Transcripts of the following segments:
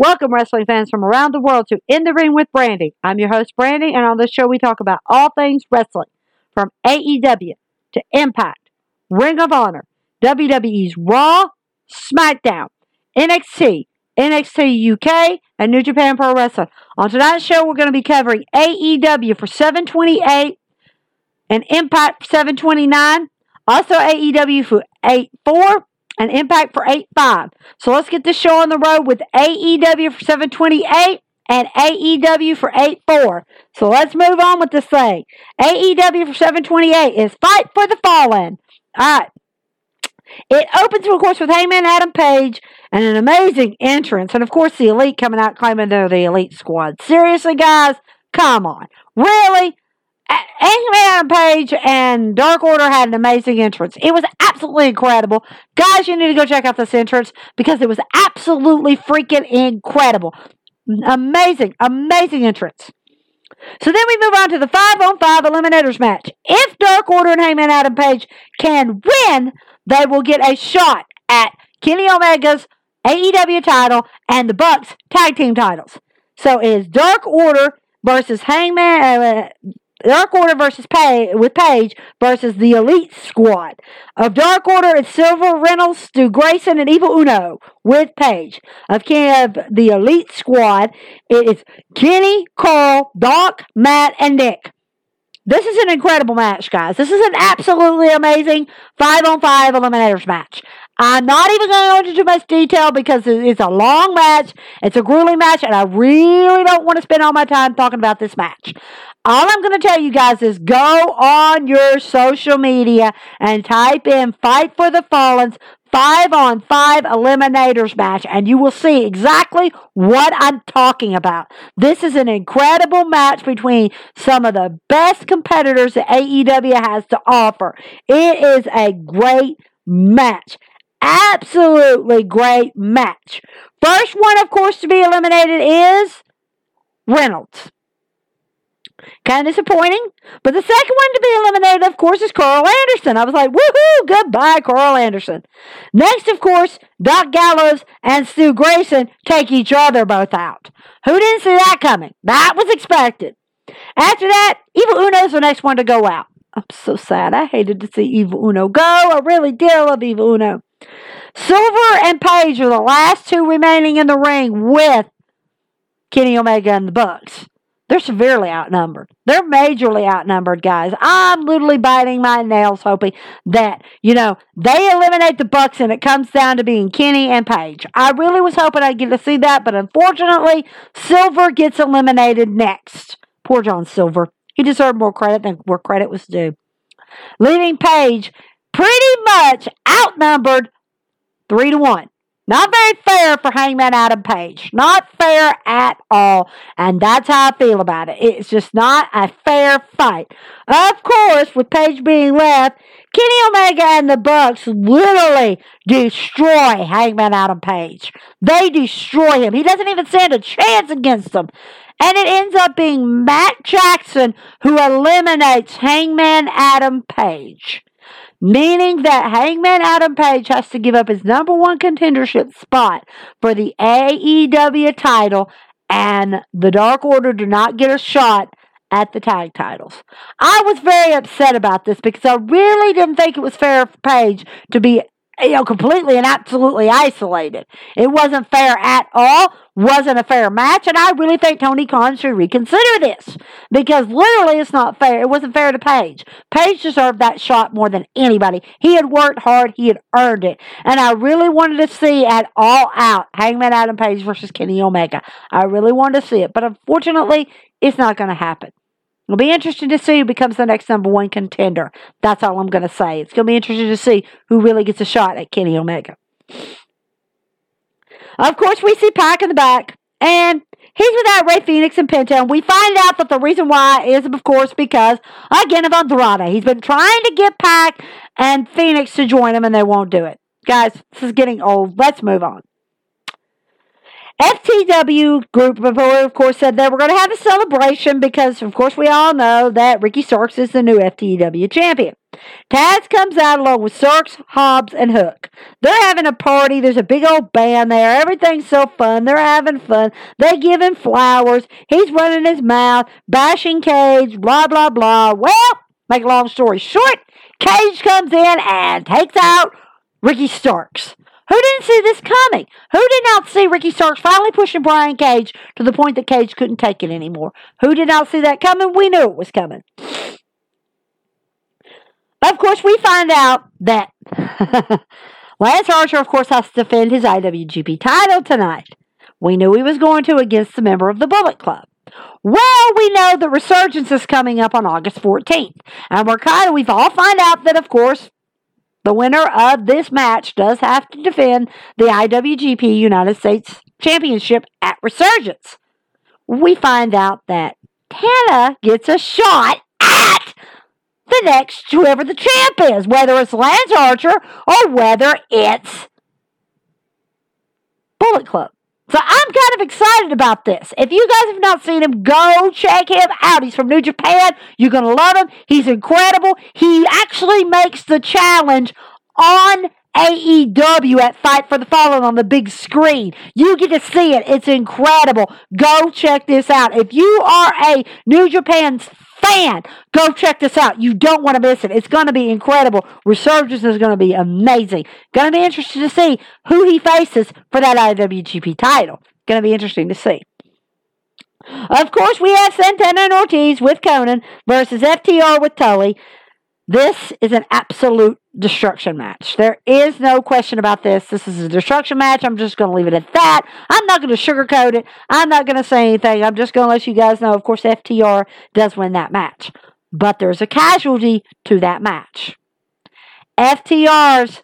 Welcome, wrestling fans from around the world, to In the Ring with Brandy. I'm your host, Brandy, and on this show we talk about all things wrestling, from AEW to Impact, Ring of Honor, WWE's Raw, SmackDown, NXT, NXT UK, and New Japan Pro Wrestling. On tonight's show, we're going to be covering AEW for 728 and Impact 729, also AEW for 84 and Impact for 8.5. So let's get this show on the road with AEW for 728 and AEW for 8.4. So let's move on with this thing. AEW for 728 is Fight for the Fallen. All right. It opens, of course, with Hangman Adam Page and an amazing entrance. And, of course, the Elite coming out claiming they're the Elite Squad. Seriously, guys? Come on. Really? Hangman Page and Dark Order had an amazing entrance. It was absolutely incredible. Guys, you need to go check out this entrance because it was absolutely freaking incredible. Amazing, amazing entrance. So then we move on to the 5 on 5 Eliminators match. If Dark Order and Hangman Adam Page can win, they will get a shot at Kenny Omega's AEW title and the Bucks tag team titles. So it is Dark Order versus Hangman, uh, Dark Order versus Page with Page versus the Elite Squad. Of Dark Order, it's Silver Reynolds, Stu Grayson, and Evil Uno with Page. Of, of the Elite Squad, it is Kenny, Carl, Doc, Matt, and Nick. This is an incredible match, guys. This is an absolutely amazing five on five eliminators match. I'm not even going to go into too much detail because it's a long match. It's a grueling match, and I really don't want to spend all my time talking about this match. All I'm going to tell you guys is go on your social media and type in Fight for the Fallen's five on five eliminators match, and you will see exactly what I'm talking about. This is an incredible match between some of the best competitors that AEW has to offer. It is a great match. Absolutely great match. First one, of course, to be eliminated is Reynolds. Kind of disappointing. But the second one to be eliminated, of course, is Carl Anderson. I was like, woohoo, goodbye, Carl Anderson. Next, of course, Doc Gallows and Stu Grayson take each other both out. Who didn't see that coming? That was expected. After that, Evil Uno's the next one to go out. I'm so sad. I hated to see Evil Uno go. I really did love Evil Uno. Silver and Page are the last two remaining in the ring with Kenny Omega and the Bucks. They're severely outnumbered. They're majorly outnumbered, guys. I'm literally biting my nails hoping that, you know, they eliminate the Bucks and it comes down to being Kenny and Page. I really was hoping I'd get to see that, but unfortunately, Silver gets eliminated next. Poor John Silver. He deserved more credit than where credit was due. Leaving Page pretty much outnumbered three to one. Not very fair for Hangman Adam Page. Not fair at all. And that's how I feel about it. It's just not a fair fight. Of course, with Page being left, Kenny Omega and the Bucks literally destroy Hangman Adam Page. They destroy him. He doesn't even stand a chance against them. And it ends up being Matt Jackson who eliminates Hangman Adam Page meaning that Hangman Adam Page has to give up his number one contendership spot for the AEW title, and the Dark Order do not get a shot at the tag titles. I was very upset about this because I really didn't think it was fair for Page to be you know, completely and absolutely isolated. It wasn't fair at all, wasn't a fair match, and I really think Tony Khan should reconsider this because literally it's not fair. It wasn't fair to Page. Page deserved that shot more than anybody. He had worked hard, he had earned it, and I really wanted to see at all out Hangman Adam Page versus Kenny Omega. I really wanted to see it, but unfortunately, it's not going to happen. It'll be interesting to see who becomes the next number one contender. That's all I'm going to say. It's going to be interesting to see who really gets a shot at Kenny Omega. Of course, we see Pac in the back, and he's without Rey Fenix and Penta. And we find out that the reason why is, of course, because, again, of Andrade. He's been trying to get Pac and Phoenix to join him, and they won't do it. Guys, this is getting old. Let's move on. FTW group before, of course, said they were going to have a celebration because, of course, we all know that Ricky Starks is the new FTW champion. Taz comes out along with Starks, Hobbs, and Hook. They're having a party. There's a big old band there. Everything's so fun. They're having fun. They give him flowers. He's running his mouth, bashing Cage, blah, blah, blah. Well, make a long story short, Cage comes in and takes out Ricky Starks. Who didn't see this coming? Who did not see Ricky Starks finally pushing Brian Cage to the point that Cage couldn't take it anymore? Who did not see that coming? We knew it was coming. But Of course, we find out that Lance Archer, of course, has to defend his IWGP title tonight. We knew he was going to against the member of the Bullet Club. Well, we know the resurgence is coming up on August 14th. And we're kind of, we've all find out that, of course, the winner of this match does have to defend the IWGP United States Championship at Resurgence. We find out that Tana gets a shot at the next whoever the champ is, whether it's Lance Archer or whether it's Bullet Club. So I'm kind of excited about this. If you guys have not seen him, go check him out. He's from New Japan. You're going to love him. He's incredible. He actually makes the challenge on AEW at Fight for the Fallen on the big screen. You get to see it. It's incredible. Go check this out. If you are a New Japan fan, go check this out. You don't want to miss it. It's going to be incredible. Resurgence is going to be amazing. Going to be interesting to see who he faces for that IWGP title. Going to be interesting to see. Of course, we have Santana and Ortiz with Konnan versus FTR with Tully. This is an absolute destruction match. There is no question about this. This is a destruction match. I'm just going to leave it at that. I'm not going to sugarcoat it. I'm not going to say anything. I'm just going to let you guys know. Of course, FTR does win that match. But there's a casualty to that match. FTR's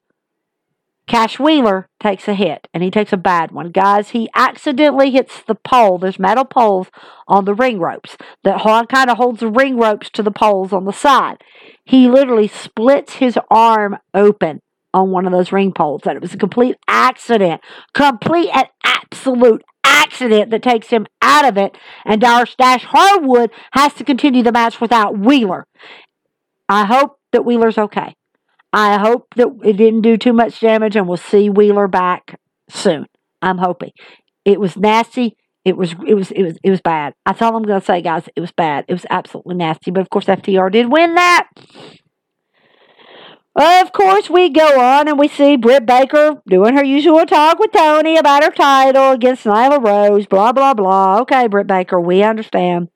Cash Wheeler takes a hit, and he takes a bad one. Guys, he accidentally hits the pole. There's metal poles on the ring ropes that kind of holds the ring ropes to the poles on the side. He literally splits his arm open on one of those ring poles. And it was a complete accident, complete and absolute accident that takes him out of it. And Dash Dash Harwood has to continue the match without Wheeler. I hope that Wheeler's okay. I hope that it didn't do too much damage and we'll see Wheeler back soon. I'm hoping. It was nasty. It was it was it was it was bad. That's all I'm gonna say, guys. It was bad. It was absolutely nasty. But of course FTR did win that. Of course, we go on and we see Britt Baker doing her usual talk with Tony about her title against Nyla Rose, blah, blah, blah. Okay, Britt Baker, we understand.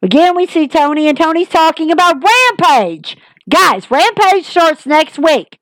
Again, we see Tony, and Tony's talking about Rampage. Guys, Rampage starts next week.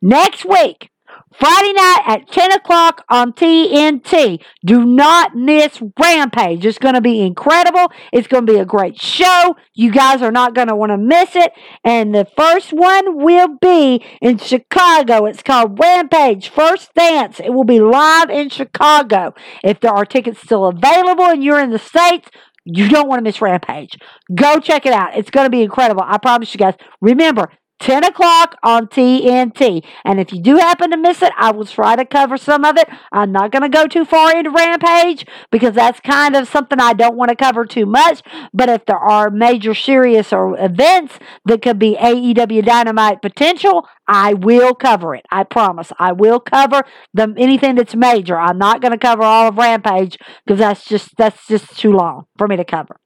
Next week. Friday night at 10 o'clock on TNT. Do not miss Rampage. It's going to be incredible. It's going to be a great show. You guys are not going to want to miss it. And the first one will be in Chicago. It's called Rampage First Dance. It will be live in Chicago. If there are tickets still available and you're in the States, you don't want to miss Rampage. Go check it out. It's going to be incredible. I promise you guys. Remember, 10 o'clock on TNT. And if you do happen to miss it, I will try to cover some of it. I'm not going to go too far into Rampage because that's kind of something I don't want to cover too much. But if there are major serious or events that could be AEW Dynamite potential, I will cover it. I promise. I will cover the anything that's major. I'm not going to cover all of Rampage because that's just that's just too long for me to cover.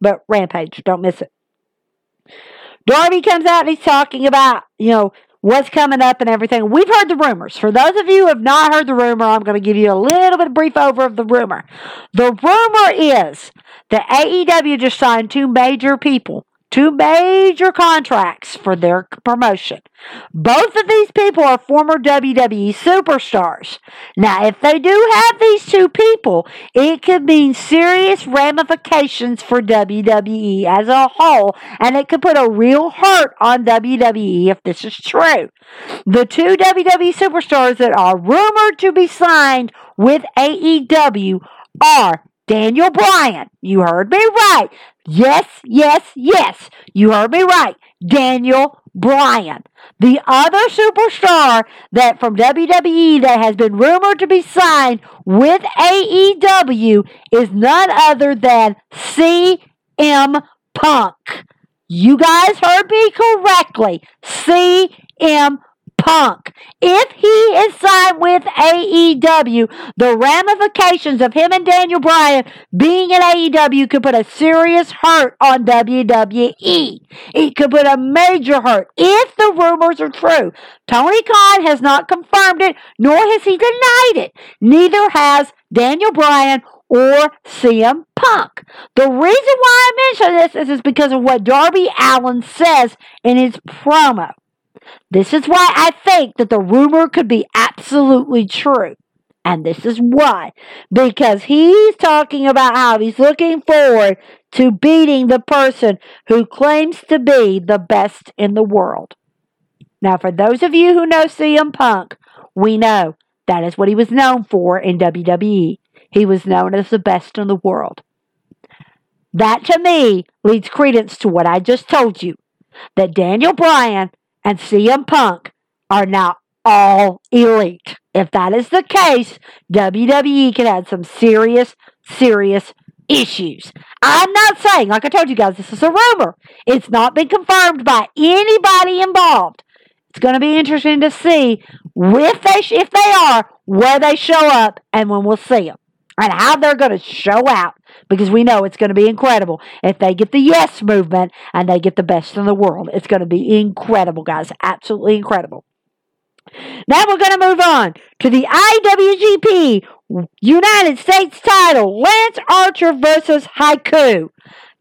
But Rampage, don't miss it. Darby comes out and he's talking about, you know, what's coming up and everything. We've heard the rumors. For those of you who have not heard the rumor, I'm going to give you a little bit of brief over of the rumor. The rumor is that AEW just signed two major people two major contracts for their promotion. Both of these people are former WWE superstars. Now, if they do have these two people, it could mean serious ramifications for WWE as a whole, and it could put a real hurt on WWE if this is true. The two WWE superstars that are rumored to be signed with AEW are Daniel Bryan. You heard me right. Yes, yes, yes. You heard me right. Daniel Bryan. The other superstar that from WWE that has been rumored to be signed with AEW is none other than CM Punk. You guys heard me correctly. CM Punk. If he is signed with AEW, the ramifications of him and Daniel Bryan being in AEW could put a serious hurt on WWE. It could put a major hurt if the rumors are true. Tony Khan has not confirmed it, nor has he denied it. Neither has Daniel Bryan or CM Punk. The reason why I mention this is, is because of what Darby Allin says in his promo. This is why I think that the rumor could be absolutely true. And this is why. Because he's talking about how he's looking forward to beating the person who claims to be the best in the world. Now, for those of you who know CM Punk, we know that is what he was known for in WWE. He was known as the best in the world. That to me leads credence to what I just told you that Daniel Bryan and CM Punk are now all elite. If that is the case, WWE can have some serious, serious issues. I'm not saying, like I told you guys, this is a rumor. It's not been confirmed by anybody involved. It's going to be interesting to see if they, if they are, where they show up, and when we'll see them and how they're going to show out because we know it's going to be incredible if they get the yes movement and they get the best in the world. It's going to be incredible, guys. Absolutely incredible. Now we're going to move on to the IWGP United States title Lance Archer versus Haku.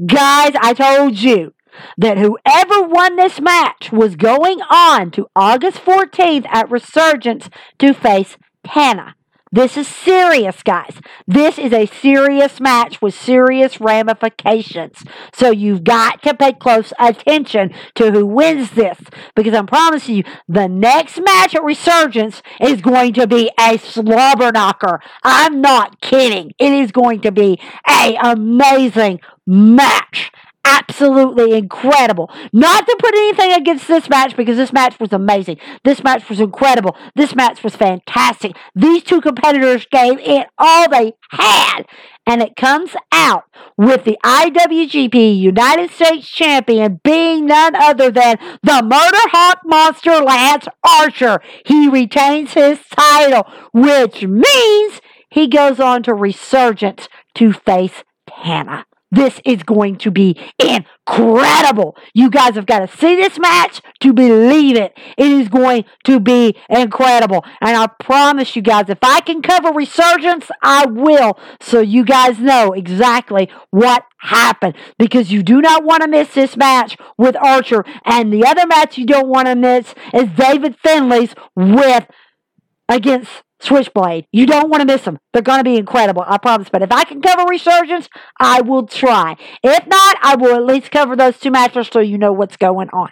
Guys, I told you that whoever won this match was going on to August 14th at Resurgence to face Tana. This is serious, guys. This is a serious match with serious ramifications. So you've got to pay close attention to who wins this because I'm promising you the next match at Resurgence is going to be a slobber knocker. I'm not kidding. It is going to be a amazing match absolutely incredible. Not to put anything against this match because this match was amazing. This match was incredible. This match was fantastic. These two competitors gave it all they had. And it comes out with the IWGP United States Champion being none other than the Murder Hawk Monster Lance Archer. He retains his title, which means he goes on to Resurgence to face Tana. This is going to be incredible. You guys have got to see this match to believe it. It is going to be incredible. And I promise you guys, if I can cover Resurgence, I will. So you guys know exactly what happened. Because you do not want to miss this match with Archer. And the other match you don't want to miss is David Finlay's with against Switchblade. You don't want to miss them. They're going to be incredible, I promise. But if I can cover Resurgence, I will try. If not, I will at least cover those two matches so you know what's going on.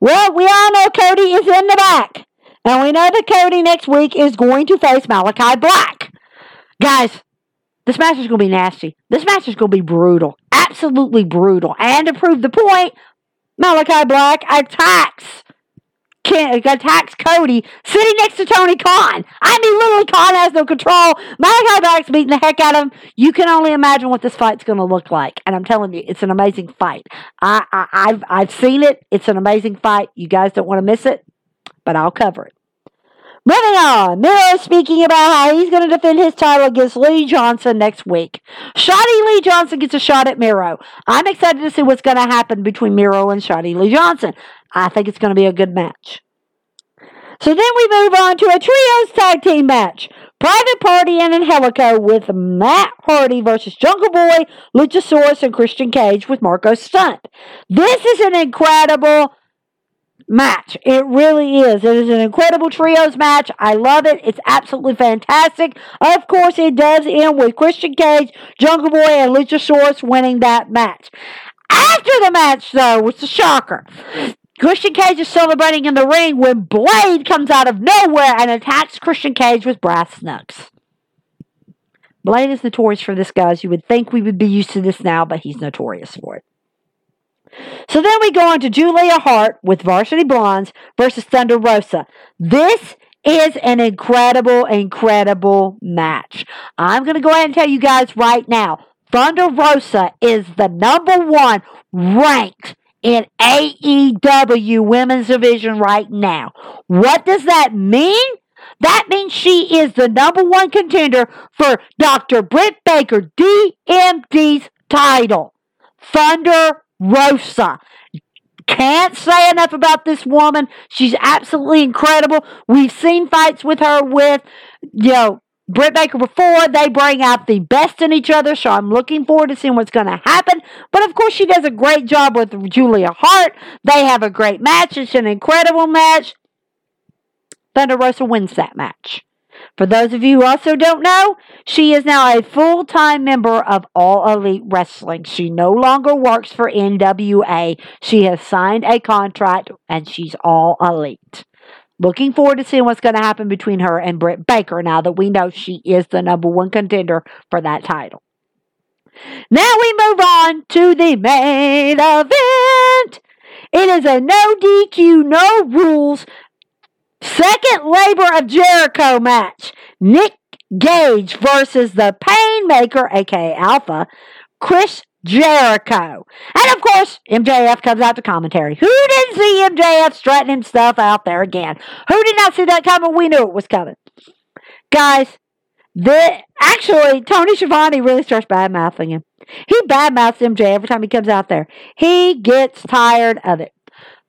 Well, we all know Cody is in the back. And we know that Cody next week is going to face Malachi Black. Guys, this match is going to be nasty. This match is going to be brutal. Absolutely brutal. And to prove the point, Malachi Black attacks Uh, attacks Cody sitting next to Tony Khan. I mean, literally, Khan has no control. Malachi Black's beating the heck out of him. You can only imagine what this fight's going to look like. And I'm telling you, it's an amazing fight. I, I, I've, I've seen it. It's an amazing fight. You guys don't want to miss it, but I'll cover it. Moving on, Miro speaking about how he's going to defend his title against Lee Johnson next week. Shotty Lee Johnson gets a shot at Miro. I'm excited to see what's going to happen between Miro and Shotty Lee Johnson. I think it's going to be a good match. So then we move on to a trios tag team match. Private Party and Angelico with Matt Hardy versus Jungle Boy, Luchasaurus, and Christian Cage with Marko Stunt. This is an incredible match. It really is. It is an incredible trios match. I love it. It's absolutely fantastic. Of course, it does end with Christian Cage, Jungle Boy, and Luchasaurus winning that match. After the match, though, was a shocker. Christian Cage is celebrating in the ring when Blade comes out of nowhere and attacks Christian Cage with brass knucks. Blade is notorious for this, guys. You would think we would be used to this now, but he's notorious for it. So then we go on to Julia Hart with Varsity Blondes versus Thunder Rosa. This is an incredible, incredible match. I'm going to go ahead and tell you guys right now Thunder Rosa is the number one ranked in AEW Women's Division right now. What does that mean? That means she is the number one contender for Dr. Britt Baker, DMD's title. Thunder Rosa. Can't say enough about this woman. She's absolutely incredible. We've seen fights with her with, you know, Britt Baker before. They bring out the best in each other, so I'm looking forward to seeing what's going to happen. But of course, she does a great job with Julia Hart. They have a great match. It's an incredible match. Thunder Rosa wins that match. For those of you who also don't know, she is now a full time member of All Elite Wrestling. She no longer works for NWA. She has signed a contract and she's All Elite. Looking forward to seeing what's going to happen between her and Britt Baker now that we know she is the number one contender for that title. Now we move on to the main event. It is a no DQ, no rules Second Labor of Jericho match. Nick Gage versus the Painmaker, aka Alpha, Chris Jericho. And of course, MJF comes out to commentary. Who didn't see MJF strutting stuff out there again? Who did not see that coming? We knew it was coming. Guys, the, actually, Tony Schiavone really starts bad mouthing him. He bad mouths MJ every time he comes out there. He gets tired of it.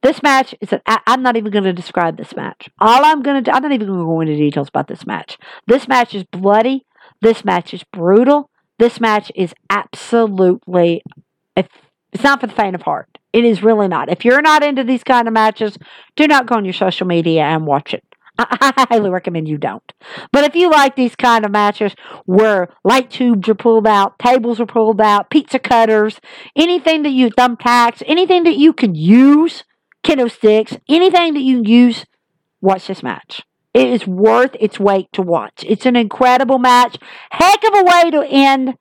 This match is an, I, am not even going to describe this match. All I'm going to do, I'm not even going to go into details about this match. This match is bloody. This match is brutal. This match is absolutely, if, it's not for the faint of heart. It is really not. If you're not into these kind of matches, do not go on your social media and watch it. I highly recommend you don't. But if you like these kind of matches where light tubes are pulled out, tables are pulled out, pizza cutters, anything that you, thumbtacks, anything that you can use kendo sticks, anything that you can use, watch this match. It is worth its weight to watch. It's an incredible match. Heck of a way to end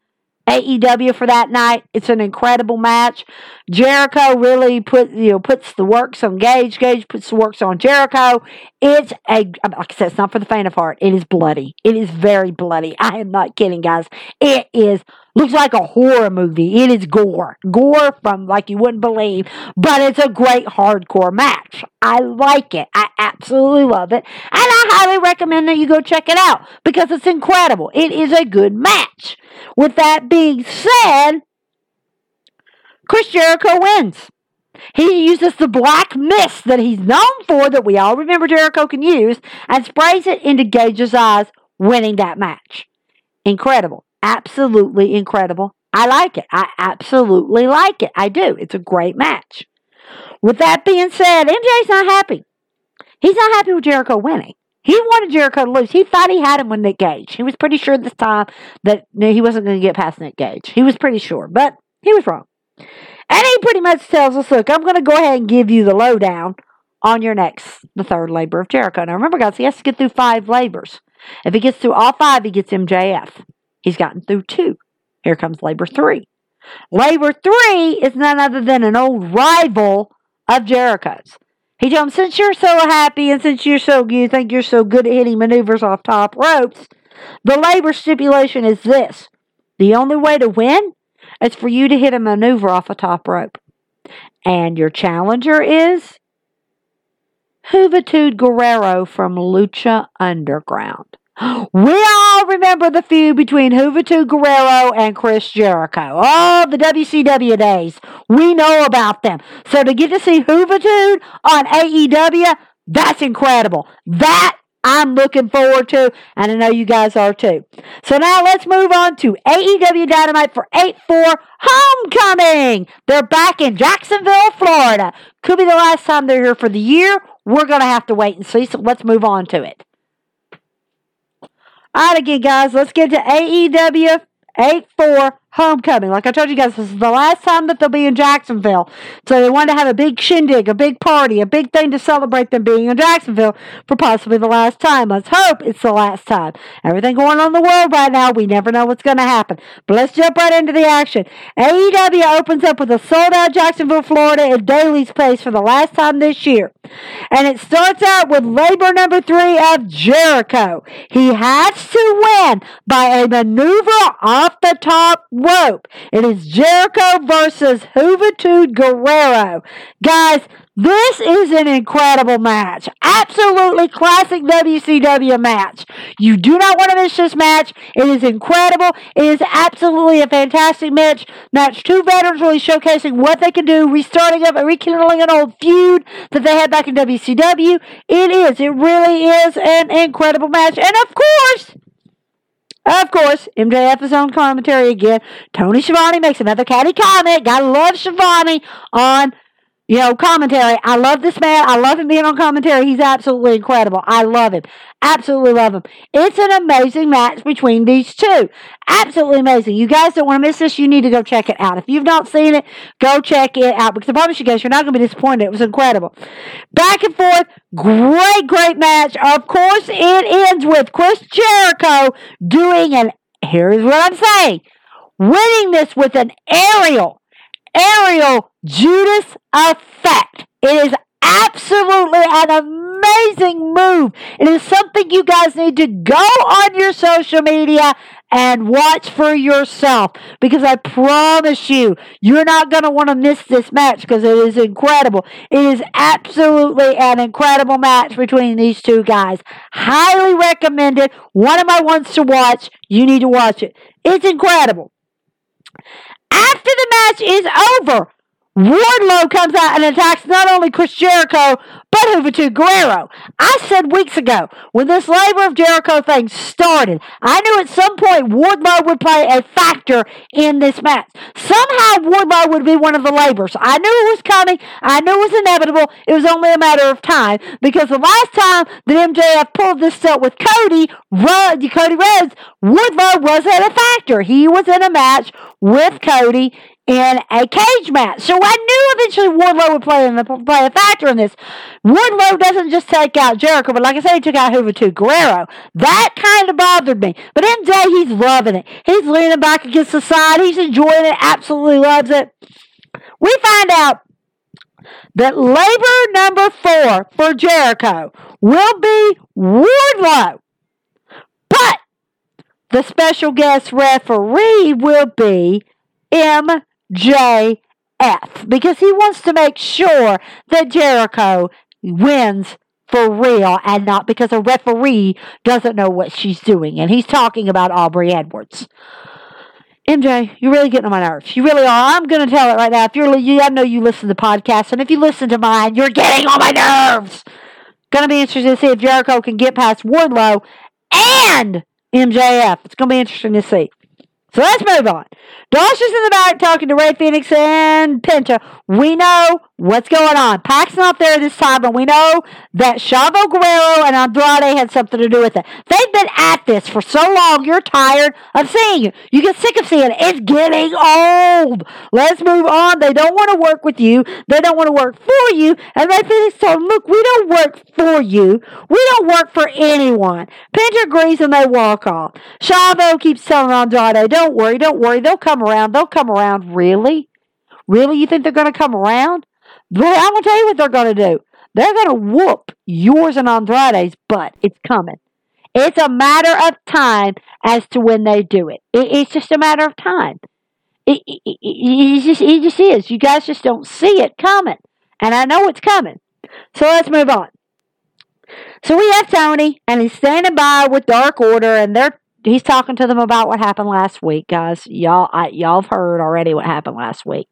AEW for that night. It's an incredible match. Jericho really put you know puts the works on Gage. Gage puts the works on Jericho. It's a like I said, it's not for the faint of heart. It is bloody. It is very bloody. I am not kidding, guys. It is looks like a horror movie. It is gore, gore from like you wouldn't believe. But it's a great hardcore match. I like it. I absolutely love it, and I highly recommend that you go check it out because it's incredible. It is a good match. With that being said, Chris Jericho wins. He uses the black mist that he's known for, that we all remember Jericho can use, and sprays it into Gage's eyes, winning that match. Incredible. Absolutely incredible. I like it. I absolutely like it. I do. It's a great match. With that being said, MJ's not happy. He's not happy with Jericho winning. He wanted Jericho to lose. He thought he had him with Nick Gage. He was pretty sure this time that he wasn't going to get past Nick Gage. He was pretty sure, but he was wrong. And he pretty much tells us, look, I'm going to go ahead and give you the lowdown on your next, the third labor of Jericho. Now remember, guys, he has to get through five labors. If he gets through all five, he gets MJF. He's gotten through two. Here comes labor three. Labor three is none other than an old rival of Jericho's. He told him, since you're so happy and since you're so you think you're so good at hitting maneuvers off top ropes, the labor stipulation is this. The only way to win is for you to hit a maneuver off a top rope. And your challenger is Juventud Guerrero from Lucha Underground. We all remember the feud between Juventud Guerrero and Chris Jericho. All the WCW days. We know about them. So to get to see Juventud on AEW, that's incredible. That I'm looking forward to, and I know you guys are too. So now let's move on to AEW Dynamite for 8 4 Homecoming. They're back in Jacksonville, Florida. Could be the last time they're here for the year. We're going to have to wait and see, so let's move on to it. All right, again, guys, let's get to AEW 8 4 homecoming. Like I told you guys, this is the last time that they'll be in Jacksonville. So they wanted to have a big shindig, a big party, a big thing to celebrate them being in Jacksonville for possibly the last time. Let's hope it's the last time. Everything going on in the world right now, we never know what's going to happen. But let's jump right into the action. AEW opens up with a sold out Jacksonville, Florida at Daly's Place for the last time this year. And it starts out with labor number three of Jericho. He has to win by a maneuver off the top rope. It is Jericho versus Juventud Guerrero. Guys, this is an incredible match. Absolutely classic WCW match. You do not want to miss this match. It is incredible. It is absolutely a fantastic match. Match two veterans really showcasing what they can do, restarting up and rekindling an old feud that they had back in WCW. It is. It really is an incredible match. And of course, of course, MJF is on commentary again. Tony Schiavone makes another catty comment. Gotta love Schiavone on, you know, commentary. I love this man. I love him being on commentary. He's absolutely incredible. I love him. Absolutely love him. It's an amazing match between these two. Absolutely amazing. You guys don't want to miss this. You need to go check it out. If you've not seen it, go check it out. Because I promise you guys, you're not going to be disappointed. It was incredible. Back and forth. Great, great match. Of course, it ends with Chris Jericho doing an, here's what I'm saying, winning this with an aerial, aerial Judas effect. It is absolutely an amazing move. It is something you guys need to go on your social media and watch for yourself because I promise you, you're not going to want to miss this match because it is incredible. It is absolutely an incredible match between these two guys. Highly recommended. One of my ones to watch. You need to watch it. It's incredible. After the match is over, Wardlow comes out and attacks not only Chris Jericho, but Juventud Guerrero. I said weeks ago, when this labor of Jericho thing started, I knew at some point Wardlow would play a factor in this match. Somehow Wardlow would be one of the labors. I knew it was coming. I knew it was inevitable. It was only a matter of time because the last time that MJF pulled this stuff with Cody, Cody Rhodes, Wardlow wasn't a factor. He was in a match with Cody in a cage match. So I knew eventually Wardlow would play, in the, play a factor in this. Wardlow doesn't just take out Jericho, but like I said, he took out Juve too, Guerrero. That kind of bothered me. But MJ, he's loving it. He's leaning back against the side. He's enjoying it. Absolutely loves it. We find out that labor number four for Jericho will be Wardlow. But the special guest referee will be M. JF because he wants to make sure that Jericho wins for real and not because a referee doesn't know what she's doing. And he's talking about Aubrey Edwards. MJ, you're really getting on my nerves. You really are. I'm going to tell it right now. If you're, you, I know you listen to podcasts, and if you listen to mine, you're getting on my nerves. Going to be interesting to see if Jericho can get past Wardlow and MJF. It's going to be interesting to see. So let's move on. Dolce is in the back talking to Rey Fenix and Penta. We know what's going on. Pac's not there this time, but we know that Chavo Guerrero and Andrade had something to do with it. They've been at this for so long, you're tired of seeing it. You get sick of seeing it. It's getting old. Let's move on. They don't want to work with you. They don't want to work for you. And Fenix told them, look, we don't work for you. We don't work for anyone. Penta agrees and they walk off. Chavo keeps telling Andrade, don't worry, don't worry. They'll come around. They'll come around. Really? Really? You think they're going to come around? I'm going to tell you what they're going to do. They're going to whoop yours and Andrade's butt. It's coming. It's a matter of time as to when they do it. it it's just a matter of time. It, it, it, just, it just is. You guys just don't see it coming. And I know it's coming. So let's move on. So we have Tony, and he's standing by with Dark Order, and they're he's talking to them about what happened last week, guys. Y'all, I, y'all have heard already what happened last week.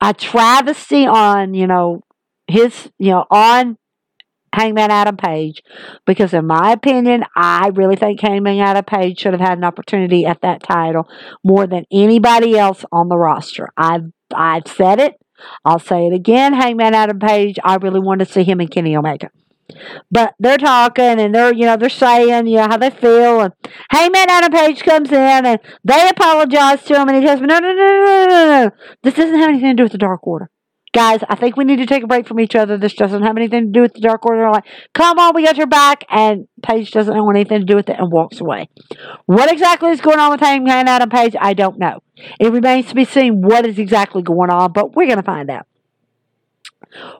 A travesty on, you know, his, you know, on Hangman Adam Page, because in my opinion, I really think Hangman Adam Page should have had an opportunity at that title more than anybody else on the roster. I've I've said it. I'll say it again. Hangman Adam Page. I really want to see him and Kenny Omega. But they're talking and they're, you know, they're saying, you know, how they feel. And Hangman Adam Page comes in and they apologize to him and he tells me, no, no, no, no, no, no. This doesn't have anything to do with the Dark Order. Guys, I think we need to take a break from each other. This doesn't have anything to do with the Dark Order. They're like, come on, we got your back. And Page doesn't want anything to do with it and walks away. What exactly is going on with Hangman Adam Page? I don't know. It remains to be seen what is exactly going on, but we're going to find out.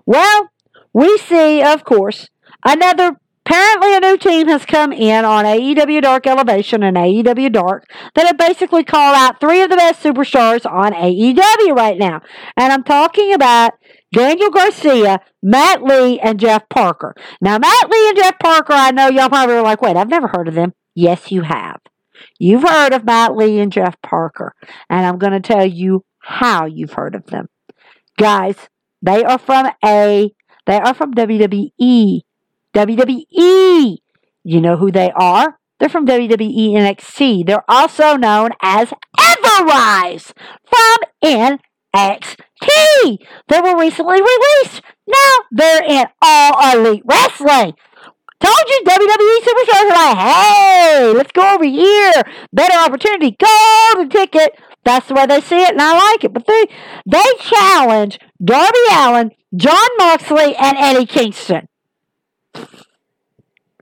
Well, we see, of course, another Apparently, a new team has come in on AEW Dark Elevation and AEW Dark that have basically called out three of the best superstars on AEW right now. And I'm talking about Daniel Garcia, Matt Lee, and Jeff Parker. Now, Matt Lee and Jeff Parker, I know y'all probably are like, wait, I've never heard of them. Yes, you have. You've heard of Matt Lee and Jeff Parker. And I'm going to tell you how you've heard of them. Guys, they are from A, they are from WWE. WWE. You know who they are? They're from WWE NXT. They're also known as Everrise from NXT. They were recently released. Now they're in All Elite Wrestling. Told you WWE superstars are like, hey, let's go over here. Better opportunity. Golden ticket. That's the way they see it, and I like it. But they they challenge Darby Allin, Jon Moxley, and Eddie Kingston.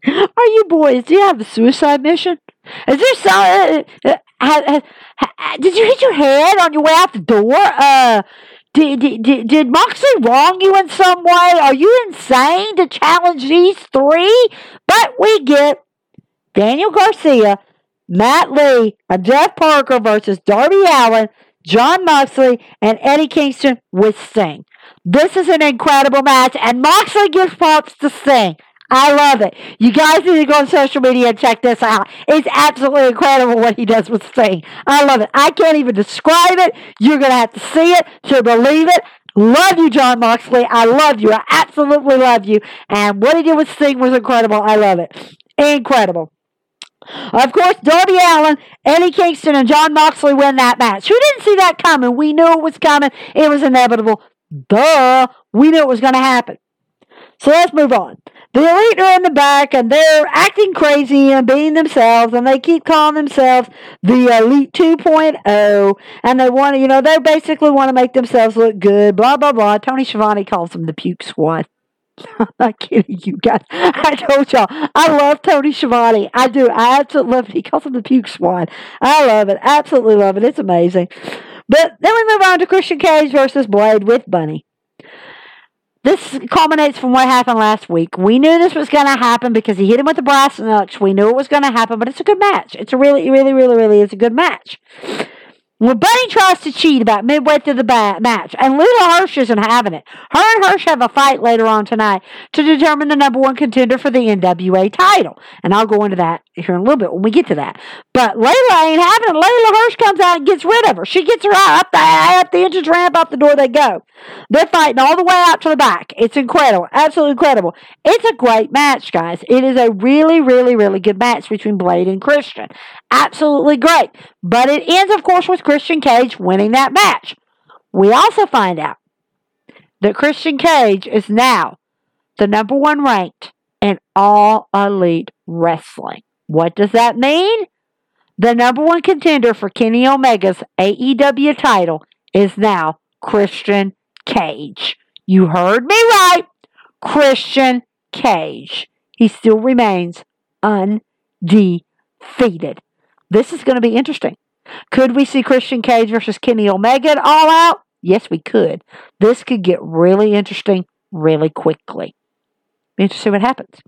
Are you boys? Do you have a suicide mission? Is there some? Uh, uh, uh, did you hit your head on your way out the door? Uh, did, did, did Moxley wrong you in some way? Are you insane to challenge these three? But we get Daniel Garcia, Matt Lee, and Jeff Parker versus Darby Allin, Jon Moxley, and Eddie Kingston with Sting. This is an incredible match, and Moxley gives props to Sting. I love it. You guys need to go on social media and check this out. It's absolutely incredible what he does with Sting. I love it. I can't even describe it. You're going to have to see it to believe it. Love you, Jon Moxley. I love you. I absolutely love you. And what he did with Sting was incredible. I love it. Incredible. Of course, Darby Allin, Eddie Kingston, and Jon Moxley win that match. Who didn't see that coming? We knew it was coming. It was inevitable. Duh. We knew it was going to happen. So let's move on. The elite are in the back and they're acting crazy and being themselves and they keep calling themselves the elite 2.0 and they want to, you know, they basically want to make themselves look good, blah, blah, blah. Tony Schiavone calls them the puke squad. I'm not kidding you guys. I told y'all, I love Tony Schiavone. I do. I absolutely love it. He calls him the puke squad. I love it. Absolutely love it. It's amazing. But then we move on to Christian Cage versus Blade with Bunny. This culminates from what happened last week. We knew this was going to happen because he hit him with the brass knucks. We knew it was going to happen, but it's a good match. It's a really, really, really, really is a good match. When Bunny tries to cheat about midway through the ba- match, and Leyla Hirsch isn't having it. Her and Hirsch have a fight later on tonight to determine the number one contender for the NWA title. And I'll go into that here in a little bit when we get to that. But Leyla ain't having it. Leyla Hirsch comes out and gets rid of her. She gets her out up the, up the entrance ramp, out the door they go. They're fighting all the way out to the back. It's incredible. Absolutely incredible. It's a great match, guys. It is a really, really, really good match between Blade and Christian. Absolutely great. But it ends, of course, with Christian Cage winning that match. We also find out that Christian Cage is now the number one ranked in all elite wrestling. What does that mean? The number one contender for Kenny Omega's AEW title is now Christian Cage. You heard me right. Christian Cage. He still remains undefeated. This is going to be interesting. Could we see Christian Cage versus Kenny Omega all out? Yes, we could. This could get really interesting really quickly. To see what happens.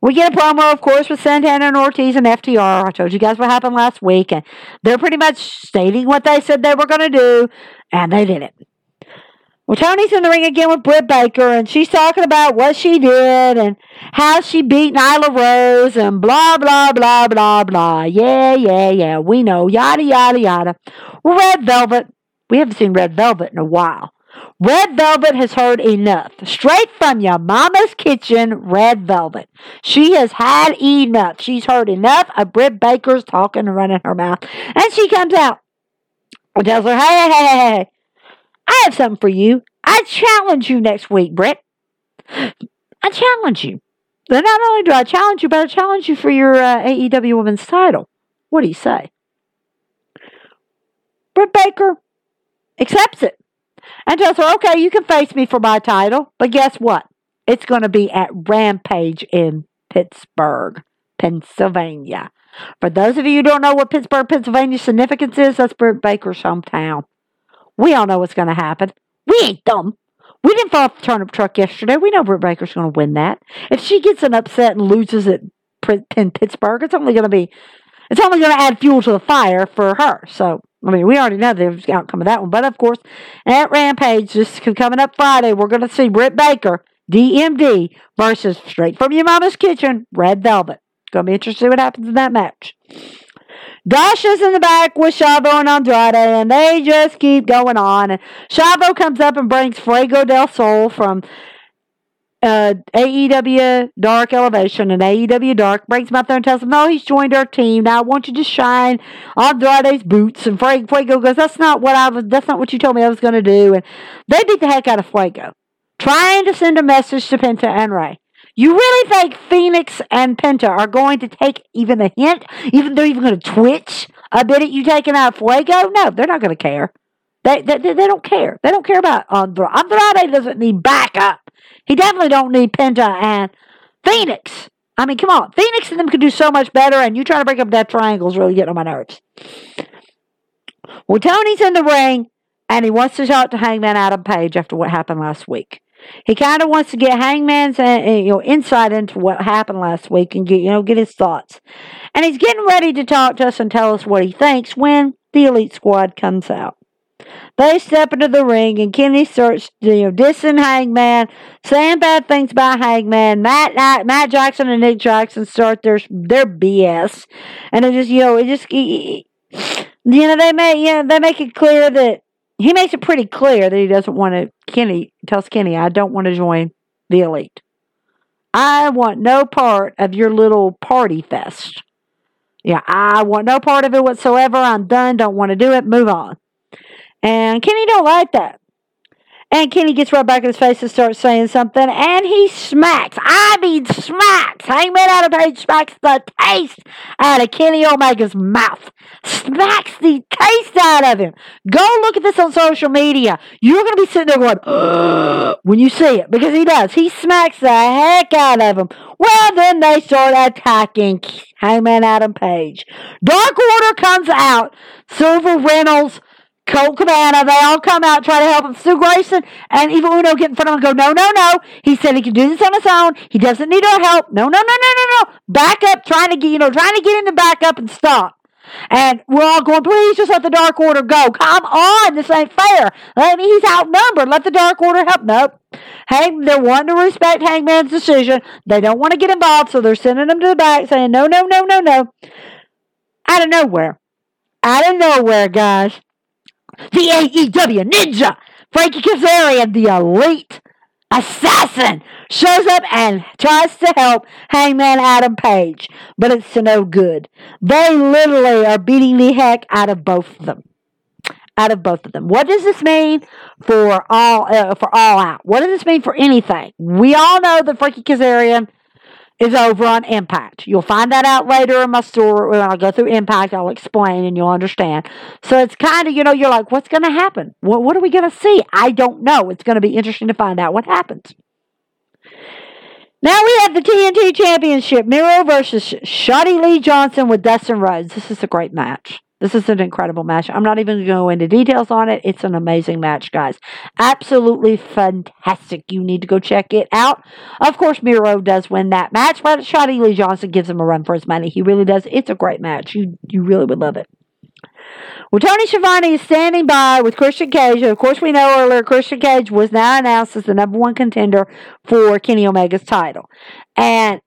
We get a promo, of course, with Santana and Ortiz and FTR. I told you guys what happened last week, and they're pretty much stating what they said they were going to do, and they did it. Well, Tony's in the ring again with Britt Baker, and she's talking about what she did and how she beat Nyla Rose and blah, blah, blah, blah, blah. Yeah, yeah, yeah, we know. Yada, yada, yada. Well, Red Velvet. We haven't seen Red Velvet in a while. Red Velvet has heard enough. Straight from your mama's kitchen, Red Velvet. She has had enough. She's heard enough of Britt Baker's talking and running her mouth. And she comes out and tells her, hey, hey, hey, hey, I have something for you. I challenge you next week, Britt. I challenge you. But not only do I challenge you, but I challenge you for your uh, AEW Women's title. What do you say? Britt Baker accepts it and tells her, okay, you can face me for my title, but guess what? It's going to be at Rampage in Pittsburgh, Pennsylvania. For those of you who don't know what Pittsburgh, Pennsylvania significance is, that's Britt Baker's hometown. We all know what's going to happen. We ain't dumb. We didn't fall off the turnip truck yesterday. We know Britt Baker's going to win that. If she gets an upset and loses at in Pittsburgh, it's only going to be, it's only going to add fuel to the fire for her. So, I mean, we already know the outcome of that one. But of course, at Rampage, this is coming up Friday, we're going to see Britt Baker, DMD, versus straight from your mama's kitchen, Red Velvet. Going to be interesting to see what happens in that match. Dasha's in the back with Chavo and Andrade, and they just keep going on. And Chavo comes up and brings Fuego del Sol from uh, AEW Dark Elevation and AEW Dark. Brings him up there and tells him, no, he's joined our team. Now I want you to shine Andrade's boots. And Fuego goes, that's not what I was, that's not what you told me I was going to do. And they beat the heck out of Fuego, trying to send a message to Penta and Rey. You really think Fenix and Penta are going to take even a hint? Even they're even going to twitch a bit at you taking out Fuego? No, they're not going to care. They, they, they don't care. They don't care about Andrade. Andrade doesn't need backup. He definitely don't need Penta and Fenix. I mean, come on. Fenix and them could do so much better, and you trying to break up that triangle is really getting on my nerves. Well, Tony's in the ring, and he wants to talk to Hangman Adam Page after what happened last week. He kind of wants to get Hangman's uh, uh, you know insight into what happened last week and get you know get his thoughts. And he's getting ready to talk to us and tell us what he thinks when the Elite Squad comes out. They step into the ring and Kenny starts you know dissing Hangman, saying bad things about Hangman. Matt Matt Jackson and Nick Jackson start their their BS, and it just you know it just you know they make you know, they make it clear that he makes it pretty clear that he doesn't want to. Kenny tells Kenny, I don't want to join the elite. I want no part of your little party fest. Yeah, I want no part of it whatsoever. I'm done. Don't want to do it. Move on. And Kenny don't like that. And Kenny gets right back in his face and starts saying something, and he smacks. I mean, smacks. Hangman Adam Page smacks the taste out of Kenny Omega's mouth. Smacks the taste out of him. Go look at this on social media. You're going to be sitting there going, when you see it, because he does. He smacks the heck out of him. Well, then they start attacking Hangman Adam Page. Dark Order comes out. Silver Reynolds Colt Cabana, they all come out, try to help him. Stu Grayson and Evil Uno get in front of him and go, no, no, no. He said he can do this on his own. He doesn't need our help. No, no, no, no, no, no. Back up, trying to get, you know, trying to get him to back up and stop. And we're all going, please just let the Dark Order go. Come on, this ain't fair. I mean, he's outnumbered. Let the Dark Order help. Nope. Hang, they're wanting to respect Hangman's decision. They don't want to get involved, so they're sending him to the back saying, no, no, no, no, no. Out of nowhere. Out of nowhere, guys the AEW Ninja, Frankie Kazarian, the elite assassin, shows up and tries to help Hangman Adam Page, but it's to no good. They literally are beating the heck out of both of them. Out of both of them. What does this mean for all uh, for all out? What does this mean for anything? We all know that Frankie Kazarian is over on Impact. You'll find that out later in my story. When I go through Impact, I'll explain and you'll understand. So it's kind of, you know, you're like, what's going to happen? What, what are we going to see? I don't know. It's going to be interesting to find out what happens. Now we have the TNT Championship, Miro versus Shotty Lee Johnson with Dustin Rhodes. This is a great match. This is an incredible match. I'm not even going to go into details on it. It's an amazing match, guys. Absolutely fantastic. You need to go check it out. Of course, Miro does win that match, but Shotty Lee Johnson gives him a run for his money. He really does. It's a great match. You you really would love it. Well, Tony Schiavone is standing by with Christian Cage. Of course, we know earlier Christian Cage was now announced as the number one contender for Kenny Omega's title. And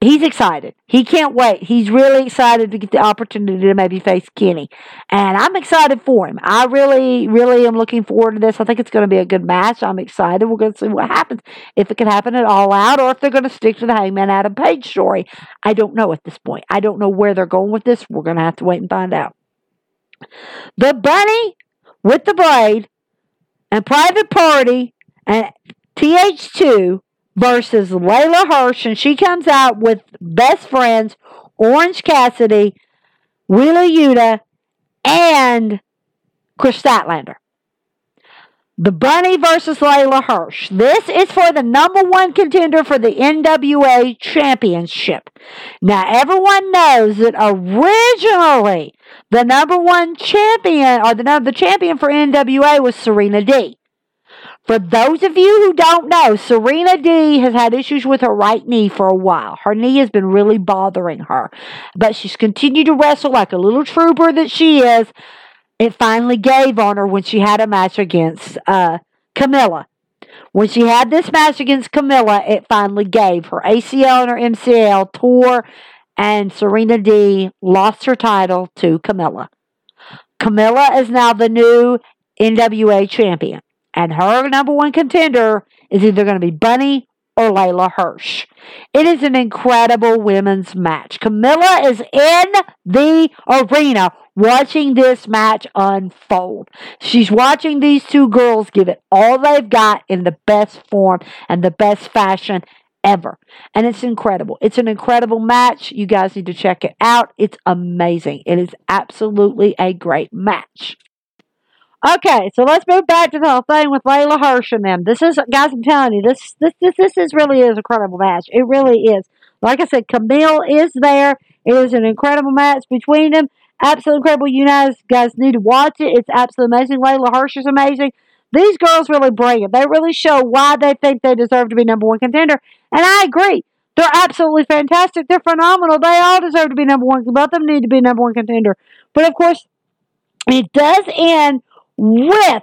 he's excited. He can't wait. He's really excited to get the opportunity to maybe face Kenny. And I'm excited for him. I really, really am looking forward to this. I think it's going to be a good match. I'm excited. We're going to see what happens. If it can happen at all out or if they're going to stick to the Hangman Adam Page story. I don't know at this point. I don't know where they're going with this. We're going to have to wait and find out. The bunny with the blade and private party and TH2 versus Leyla Hirsch, and she comes out with best friends Orange Cassidy, Wheeler Yuta, and Kris Statlander. The Bunny versus Leyla Hirsch. This is for the number one contender for the NWA Championship. Now, everyone knows that originally the number one champion, or the, the champion for NWA was Serena D. For those of you who don't know, Serena D has had issues with her right knee for a while. Her knee has been really bothering her. But she's continued to wrestle like a little trooper that she is. It finally gave on her when she had a match against uh, Camilla. When she had this match against Camilla, it finally gave. Her ACL and her MCL tore, and Serena D lost her title to Camilla. Camilla is now the new NWA champion. And her number one contender is either going to be Bunny or Leyla Hirsch. It is an incredible women's match. Camilla is in the arena watching this match unfold. She's watching these two girls give it all they've got in the best form and the best fashion ever. And it's incredible. It's an incredible match. You guys need to check it out. It's amazing. It is absolutely a great match. Okay, so let's move back to the whole thing with Leyla Hirsch and them. This is, guys, I'm telling you, this this this this is really is a incredible match. It really is. Like I said, Kamille is there. It is an incredible match between them. Absolutely incredible. You guys, guys need to watch it. It's absolutely amazing. Leyla Hirsch is amazing. These girls really bring it. They really show why they think they deserve to be number one contender. And I agree. They're absolutely fantastic. They're phenomenal. They all deserve to be number one. Both of them need to be number one contender. But of course, it does end with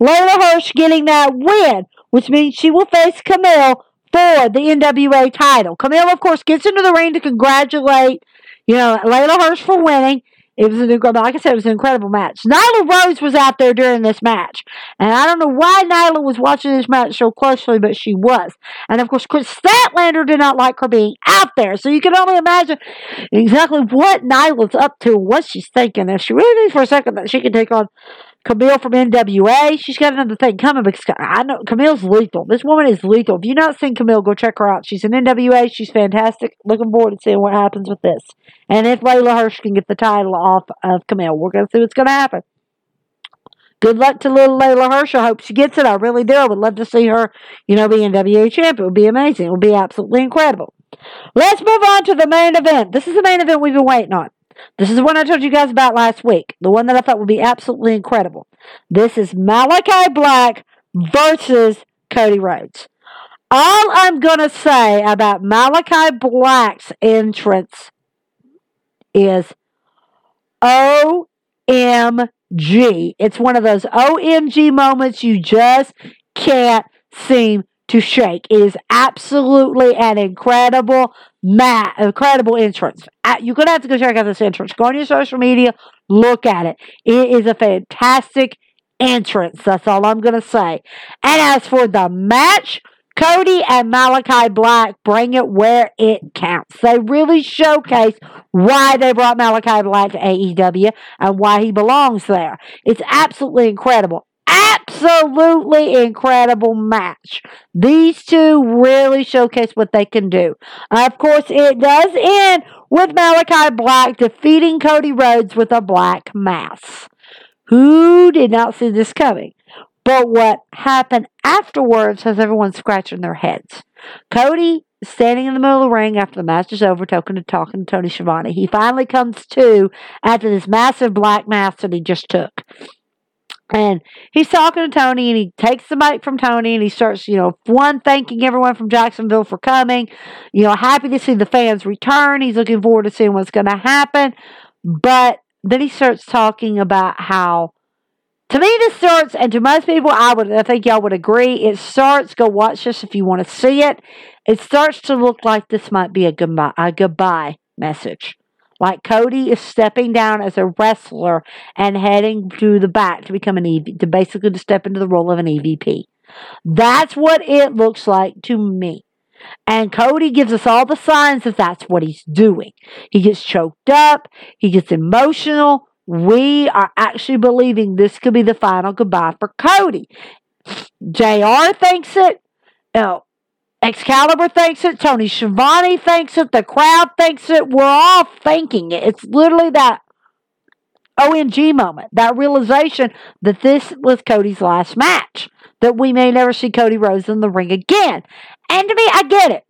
Leyla Hirsch getting that win, which means she will face Kamille for the NWA title. Kamille, of course, gets into the ring to congratulate, you know, Leyla Hirsch for winning. It was an incredible, like I said, it was an incredible match. Nyla Rose was out there during this match. And I don't know why Nyla was watching this match so closely, but she was. And of course, Kris Statlander did not like her being out there. So you can only imagine exactly what Nyla's up to, what she's thinking. If she really thinks for a second that she can take on Kamille from NWA, she's got another thing coming because I know Kamille's lethal. This woman is lethal. If you've not seen Kamille, go check her out. She's in NWA. She's fantastic. Looking forward to seeing what happens with this. And if Leyla Hirsch can get the title off of Kamille, we're going to see what's going to happen. Good luck to little Leyla Hirsch. I hope she gets it. I really do. I would love to see her, you know, be NWA champ. It would be amazing. It would be absolutely incredible. Let's move on to the main event. This is the main event we've been waiting on. This is the one I told you guys about last week. The one that I thought would be absolutely incredible. This is Malakai Black versus Cody Rhodes. All I'm going to say about Malakai Black's entrance is OMG. It's one of those OMG moments you just can't seem to shake. It is absolutely an incredible mat, incredible entrance. You're gonna have to go check out this entrance. Go on your social media, look at it. It is a fantastic entrance. That's all I'm gonna say. And as for the match, Cody and Malakai Black bring it where it counts. They really showcase why they brought Malakai Black to AEW and why he belongs there. It's absolutely incredible absolutely incredible match. These two really showcase what they can do. Of course, it does end with Malakai Black defeating Cody Rhodes with a black mass. Who did not see this coming? But what happened afterwards has everyone scratching their heads. Cody standing in the middle of the ring after the match is over, talking to talking to Tony Schiavone. He finally comes to after this massive black mass that he just took. And he's talking to Tony and he takes the mic from Tony and he starts, you know, one, thanking everyone from Jacksonville for coming, you know, happy to see the fans return. He's looking forward to seeing what's going to happen. But then he starts talking about how, to me, this starts, and to most people, I would, I think y'all would agree, it starts, go watch this if you want to see it. It starts to look like this might be a goodbye, a goodbye message. Like Cody is stepping down as a wrestler and heading to the back to become an EV, to basically to step into the role of an EVP. That's what it looks like to me. And Cody gives us all the signs that that's what he's doing. He gets choked up, he gets emotional. We are actually believing this could be the final goodbye for Cody. JR thinks it. You Excalibur thinks it. Tony Schiavone thinks it. The crowd thinks it. We're all thinking it. It's literally that OMG moment, that realization that this was Cody's last match, that we may never see Cody Rhodes in the ring again. And to me, I get it.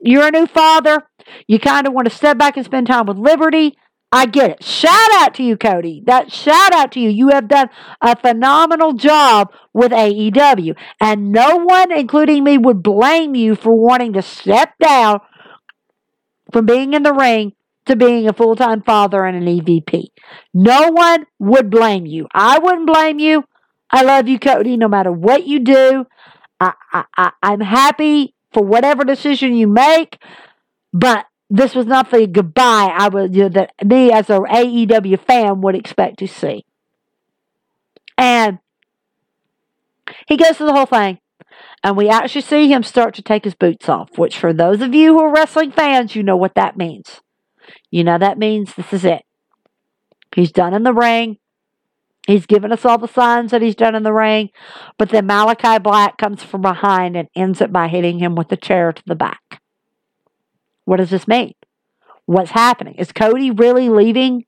You're a new father. You kind of want to step back and spend time with Liberty. I get it. Shout out to you, Cody. That shout out to you. You have done a phenomenal job with AEW. And no one, including me, would blame you for wanting to step down from being in the ring to being a full time father and an EVP. No one would blame you. I wouldn't blame you. I love you, Cody, no matter what you do. I, I, I, I'm happy for whatever decision you make, but this was not the goodbye I would you know, that me as a AEW fan would expect to see. And he goes through the whole thing, and we actually see him start to take his boots off. Which, for those of you who are wrestling fans, you know what that means. You know that means this is it. He's done in the ring. He's given us all the signs that he's done in the ring, but then Malakai Black comes from behind and ends it by hitting him with the chair to the back. What does this mean? What's happening? Is Cody really leaving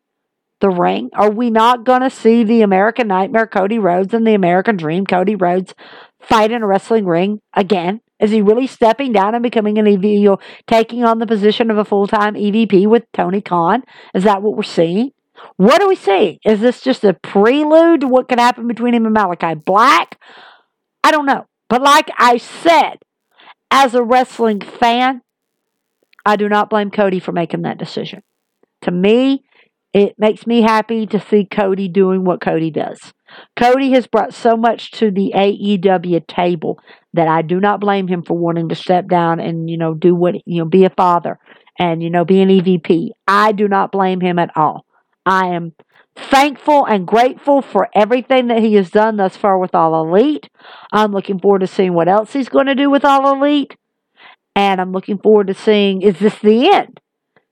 the ring? Are we not going to see the American Nightmare Cody Rhodes and the American Dream Cody Rhodes fight in a wrestling ring again? Is he really stepping down and becoming an EVP, taking on the position of a full time EVP with Tony Khan? Is that what we're seeing? What are we seeing? Is this just a prelude to what could happen between him and Malakai Black? I don't know. But like I said, as a wrestling fan, I do not blame Cody for making that decision. To me, it makes me happy to see Cody doing what Cody does. Cody has brought so much to the AEW table that I do not blame him for wanting to step down and, you know, do what, you know, be a father and, you know, be an EVP. I do not blame him at all. I am thankful and grateful for everything that he has done thus far with All Elite. I'm looking forward to seeing what else he's going to do with All Elite. And I'm looking forward to seeing is this the end?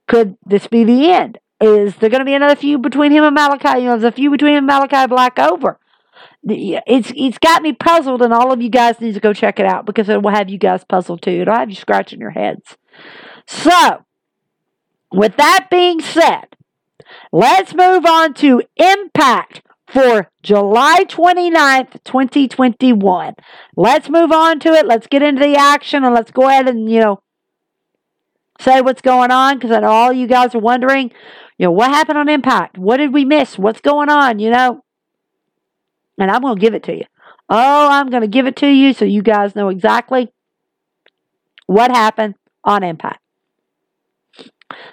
Could this be the end? Is there going to be another feud between him and Malakai? You know, there's a feud between him and Malakai Black over. It's it's got me puzzled, and all of you guys need to go check it out because it will have you guys puzzled too. It'll have you scratching your heads. So, with that being said, let's move on to Impact for July 29th, 2021. Let's move on to it. Let's get into the action and let's go ahead and, you know, say what's going on because I know all you guys are wondering, you know, what happened on Impact? What did we miss? What's going on, you know? And I'm going to give it to you. Oh, I'm going to give it to you so you guys know exactly what happened on Impact.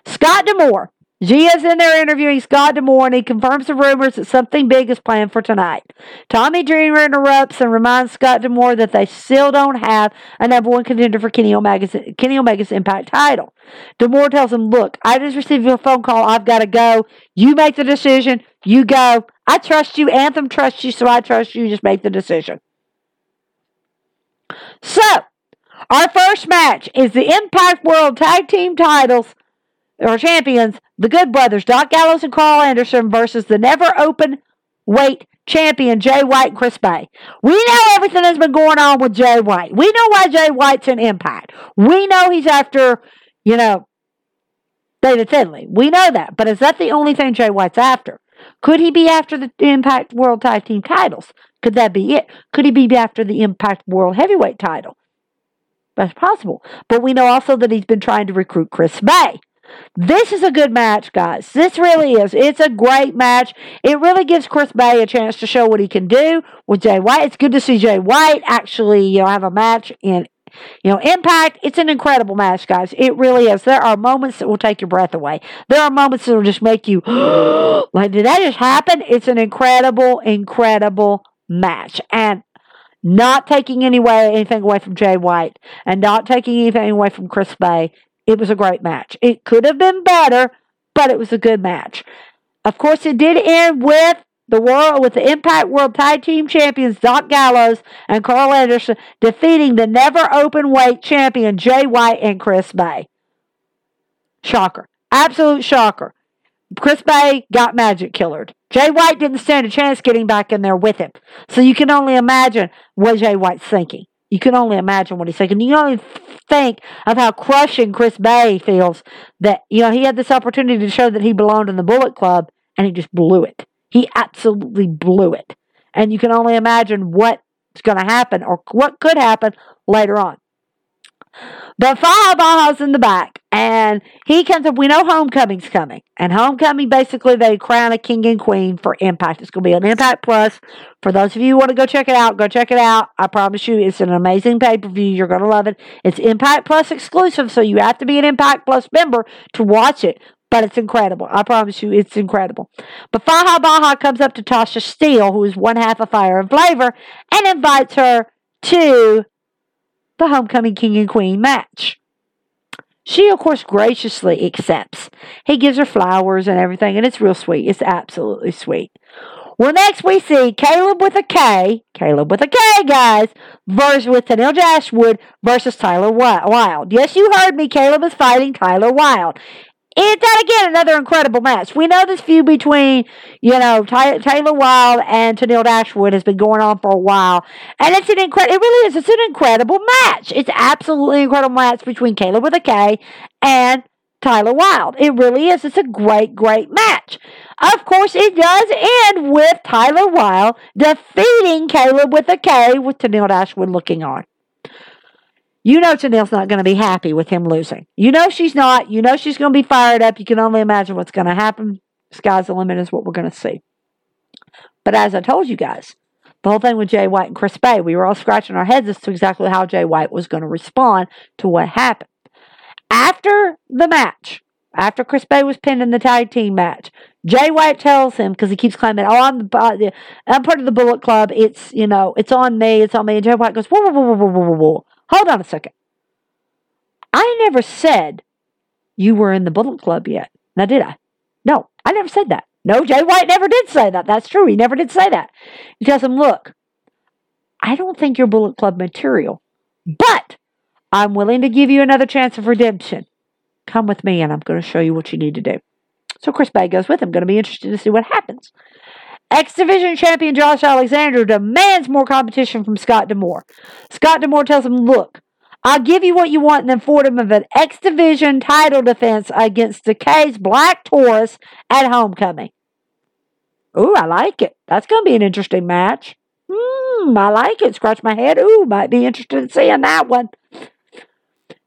Scott D'Amore Gia's in there interviewing Scott D'Amore and he confirms the rumors that something big is planned for tonight. Tommy Dreamer interrupts and reminds Scott D'Amore that they still don't have a number one contender for Kenny Omega's, Kenny Omega's Impact title. D'Amore tells him, Look, I just received a phone call. I've got to go. You make the decision. You go. I trust you. Anthem trusts you, so I trust you. Just make the decision. So, our first match is the Impact World Tag Team titles or champions, the Good Brothers, Doc Gallows and Karl Anderson versus the never open weight champion Jay White and Chris Bey. We know everything that's been going on with Jay White. We know why Jay White's in Impact. We know he's after, you know, David Finlay. We know that. But is that the only thing Jay White's after? Could he be after the Impact World Tag Team titles? Could that be it? Could he be after the Impact World Heavyweight title? That's possible. But we know also that he's been trying to recruit Chris Bey. This is a good match, guys. This really is. It's a great match. It really gives Chris Bey a chance to show what he can do with Jay White. It's good to see Jay White actually, you know, have a match in you know, Impact, it's an incredible match, guys. It really is. There are moments that will take your breath away. There are moments that will just make you, like, did that just happen? It's an incredible, incredible match. And not taking any way, anything away from Jay White and not taking anything away from Chris Bey. It was a great match. It could have been better, but it was a good match. Of course, it did end with the world with the Impact World Tag Team Champions Doc Gallows and Karl Anderson defeating the never open weight champion Jay White and Chris Bey. Shocker. Absolute shocker. Chris Bey got magic killered. Jay White didn't stand a chance getting back in there with him. So you can only imagine what Jay White's thinking. You can only imagine what he's thinking. You can only think of how crushing Chris Bey feels that, you know, he had this opportunity to show that he belonged in the Bullet Club and he just blew it. He absolutely blew it. And you can only imagine what's going to happen or what could happen later on. But Bahh's in the back, and he comes up. We know Homecoming's coming, and Homecoming basically they crown a king and queen for Impact. It's going to be an Impact Plus. For those of you who want to go check it out, go check it out. I promise you, it's an amazing pay per view. You're going to love it. It's Impact Plus exclusive, so you have to be an Impact Plus member to watch it. But it's incredible. I promise you, it's incredible. But Fallah Bahh comes up to Tasha Steele, who is one half of Fire and Flavor, and invites her to the Homecoming King and Queen match. She, of course, graciously accepts. He gives her flowers and everything, and it's real sweet. It's absolutely sweet. Well, next we see Kaleb with a K, Kaleb with a K, guys, versus with Tennille Dashwood versus Tyler Wilde. Yes, you heard me. Kaleb is fighting Tyler Wilde. And again, another incredible match. We know this feud between, you know, Ty- Taylor Wilde and Tennille Dashwood has been going on for a while, and it's an incredible. It really is. It's an incredible match. It's absolutely incredible match between Kaleb with a K and Tyler Wilde. It really is. It's a great, great match. Of course, it does end with Tyler Wilde defeating Kaleb with a K with Tennille Dashwood looking on. You know Tennille's not going to be happy with him losing. You know she's not. You know she's going to be fired up. You can only imagine what's going to happen. Sky's the limit is what we're going to see. But as I told you guys, the whole thing with Jay White and Chris Bey, we were all scratching our heads as to exactly how Jay White was going to respond to what happened. After the match, after Chris Bey was pinned in the tag team match, Jay White tells him because he keeps claiming, "Oh, I'm the, I'm part of the Bullet Club. It's you know, it's on me. It's on me." And Jay White goes, "Whoa, whoa, whoa, whoa, whoa, whoa, whoa! Hold on a second. I never said you were in the Bullet Club yet. Now, did I? No, I never said that. No, Jay White never did say that. That's true. He never did say that. He tells him, look, I don't think you're Bullet Club material, but I'm willing to give you another chance of redemption. Come with me, and I'm going to show you what you need to do. So Chris Bey goes with him. Going to be interested to see what happens. X Division champion Josh Alexander demands more competition from Scott D'Amore. Scott D'Amore tells him, Look, I'll give you what you want in the form of an X Division title defense against Decay's Black Taurus at Homecoming. Ooh, I like it. That's going to be an interesting match. Hmm, I like it. Scratch my head. Ooh, might be interested in seeing that one.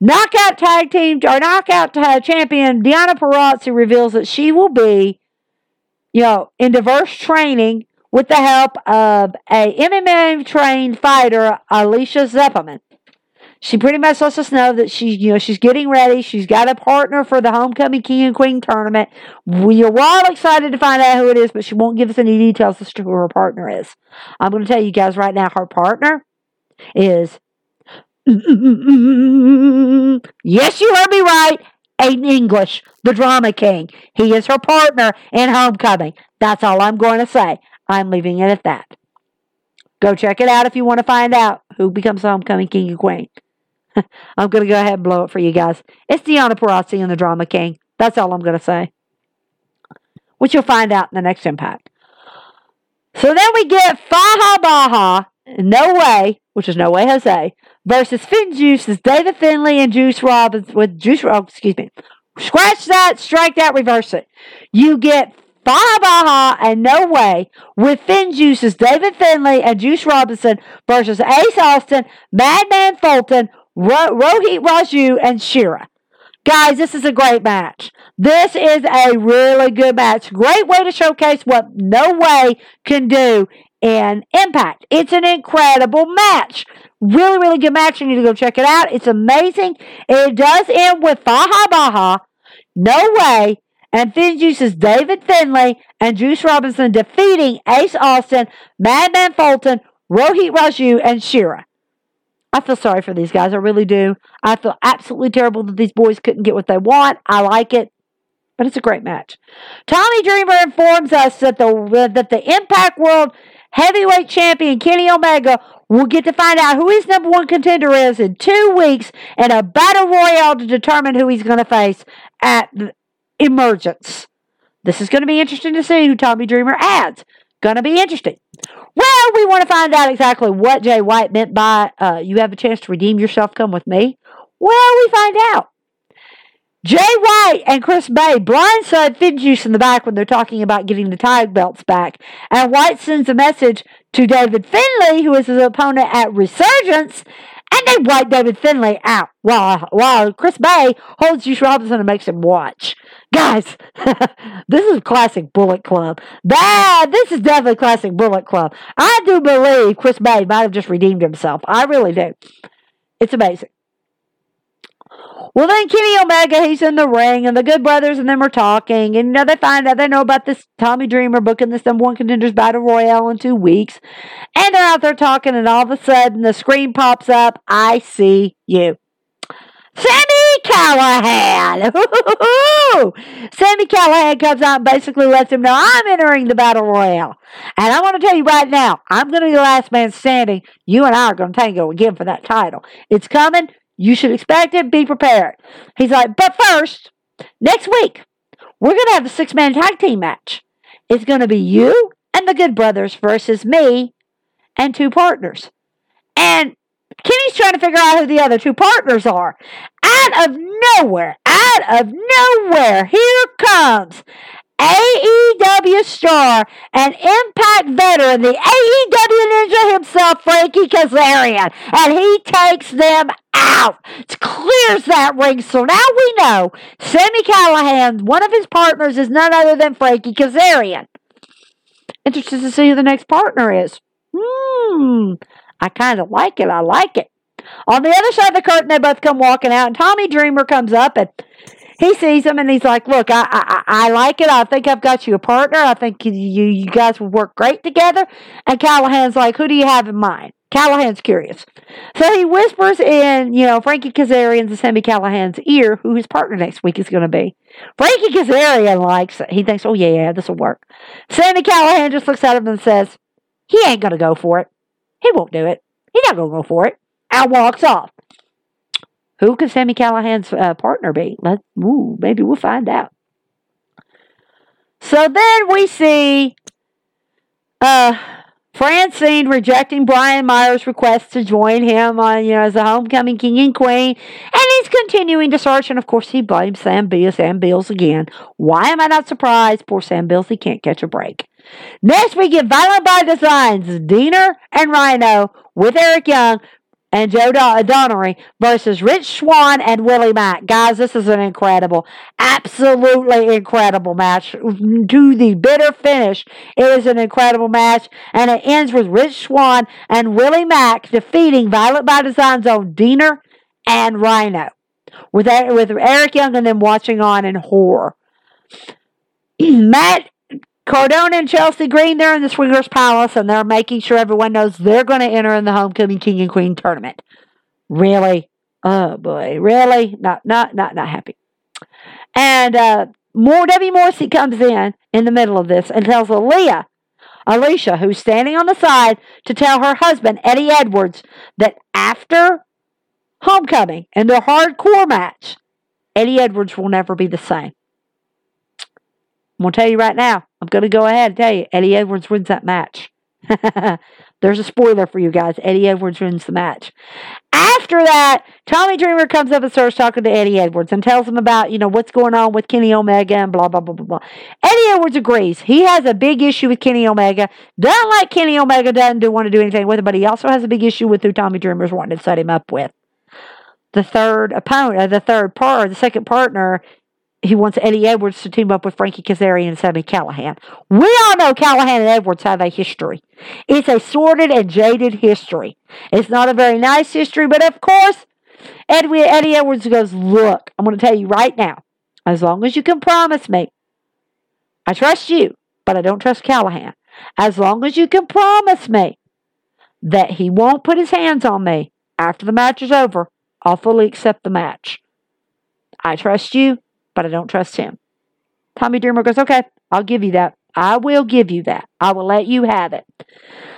Knockout tag team or knockout tag champion Deonna Purrazzo reveals that she will be you know, in diverse training with the help of a MMA trained fighter, Alicia Zepperman. She pretty much lets us know that she's, you know, she's getting ready. She's got a partner for the Homecoming King and Queen tournament. We are all excited to find out who it is, but she won't give us any details as to who her partner is. I'm going to tell you guys right now, her partner is. Yes, you heard me right. Aiden English, the drama king. He is her partner in Homecoming. That's all I'm going to say. I'm leaving it at that. Go check it out if you want to find out who becomes Homecoming King and Queen. I'm going to go ahead and blow it for you guys. It's Deonna Purrazzo and the Drama King. That's all I'm going to say. Which you'll find out in the next impact. So then we get Fallah Bahh, No Way, which is No Way Jose, versus Finn FinJuice's David Finlay and Juice Robinson with Juice. Oh, excuse me. Scratch that, strike that, reverse it. You get Fallah Bahh and No Way with FinJuice's David Finlay and Juice Robinson versus Ace Austin, Madman Fulton, Ro- Rohit Raju, and Shera. Guys, this is a great match. This is a really good match. Great way to showcase what No Way can do in Impact. It's an incredible match. Really, really good match. You need to go check it out. It's amazing. It does end with Fallah Bahh, No Way, and FinJuice's David Finlay and Juice Robinson defeating Ace Austin, Madman Fulton, Rohit Raju, and Shera. I feel sorry for these guys. I really do. I feel absolutely terrible that these boys couldn't get what they want. I like it, but it's a great match. Tommy Dreamer informs us that the that the Impact World Heavyweight Champion Kenny Omega will get to find out who his number one contender is in two weeks in a battle royale to determine who he's going to face at Emergence. This is going to be interesting to see who Tommy Dreamer adds Going to be interesting. Well, we want to find out exactly what Jay White meant by uh, you have a chance to redeem yourself, come with me. Well, we find out. Jay White and Chris Bey blindside FinJuice in the back when they're talking about getting the tag belts back. And White sends a message to David Finlay, who is his opponent at Resurgence, and they wipe David Finlay out while, while Chris Bey holds Juice Robinson and makes him watch. Guys, this is classic Bullet Club. That, this is definitely classic Bullet Club. I do believe Chris Bey might have just redeemed himself. I really do. It's amazing. Well, then Kenny Omega, he's in the ring, and the Good Brothers and them are talking, and you know they find out they know about this Tommy Dreamer booking this number one contenders battle royale in two weeks, and they're out there talking, and all of a sudden the screen pops up. I see you. Sami Callihan! Sami Callihan comes out and basically lets him know I'm entering the battle royale. And I want to tell you right now, I'm going to be the last man standing. You and I are going to tango again for that title. It's coming. You should expect it. Be prepared. He's like, but first, next week, we're going to have a six man tag team match. It's going to be you and the Good Brothers versus me and two partners. And Kenny's trying to figure out who the other two partners are. Out of nowhere, out of nowhere, here comes AEW star and Impact veteran, the AEW Ninja himself, Frankie Kazarian, and he takes them out. It clears that ring. So now we know Sami Callihan, one of his partners, is none other than Frankie Kazarian. Interested to see who the next partner is. Hmm. I kind of like it. I like it. On the other side of the curtain, they both come walking out, and Tommy Dreamer comes up and he sees him and he's like, "Look, I, I I like it. I think I've got you a partner. I think you you guys will work great together." And Callihan's like, "Who do you have in mind?" Callihan's curious, so he whispers in, you know, Frankie Kazarian's and Sami Callihan's ear, who his partner next week is going to be. Frankie Kazarian likes it. He thinks, "Oh yeah, yeah, this will work." Sami Callihan just looks at him and says, "He ain't going to go for it. He won't do it. He's not going to go for it." And walks off. Who could Sami Callihan's uh, partner be? Let ooh, maybe we'll find out. So then we see uh, Francine rejecting Brian Myers' request to join him on, you know, as a homecoming king and queen, and he's continuing to search. And of course, he blames Sam Beals, Sam Beals again. Why am I not surprised? Poor Sam Beals, he can't catch a break. Next, we get Violent by Designs, Deaner and Rhino with Eric Young and Joe uh, Donnery versus Rich Swann and Willie Mack. Guys, this is an incredible, absolutely incredible match. To the bitter finish, it is an incredible match, and it ends with Rich Swann and Willie Mack defeating Violent by Design's own Deaner and Rhino. With, with Eric Young and them watching on in horror. Matt Cardona and Chelsea Green, they're in the Swingers Palace and they're making sure everyone knows they're going to enter in the Homecoming King and Queen tournament. Really? Oh boy, really? Not, not, not, not happy. And uh, more Debbie Morrissey comes in in the middle of this and tells Aaliyah, Alisha, who's standing on the side, to tell her husband Eddie Edwards that after Homecoming and their hardcore match, Eddie Edwards will never be the same. I'm going to tell you right now, I'm going to go ahead and tell you, Eddie Edwards wins that match. There's a spoiler for you guys. Eddie Edwards wins the match. After that, Tommy Dreamer comes up and starts talking to Eddie Edwards and tells him about, you know, what's going on with Kenny Omega and blah, blah, blah, blah, blah. Eddie Edwards agrees. He has a big issue with Kenny Omega. Doesn't like Kenny Omega, doesn't do, want to do anything with him, but he also has a big issue with who Tommy Dreamer's wanting to set him up with. The third opponent, uh, the third part, the second partner he wants Eddie Edwards to team up with Frankie Kazarian and Sami Callihan. We all know Callihan and Edwards have a history. It's a sordid and jaded history. It's not a very nice history, but of course, Eddie, Eddie Edwards goes, Look, I'm going to tell you right now, as long as you can promise me, I trust you, but I don't trust Callihan. As long as you can promise me that he won't put his hands on me after the match is over, I'll fully accept the match. I trust you, but I don't trust him. Tommy Dreamer goes, Okay, I'll give you that. I will give you that. I will let you have it.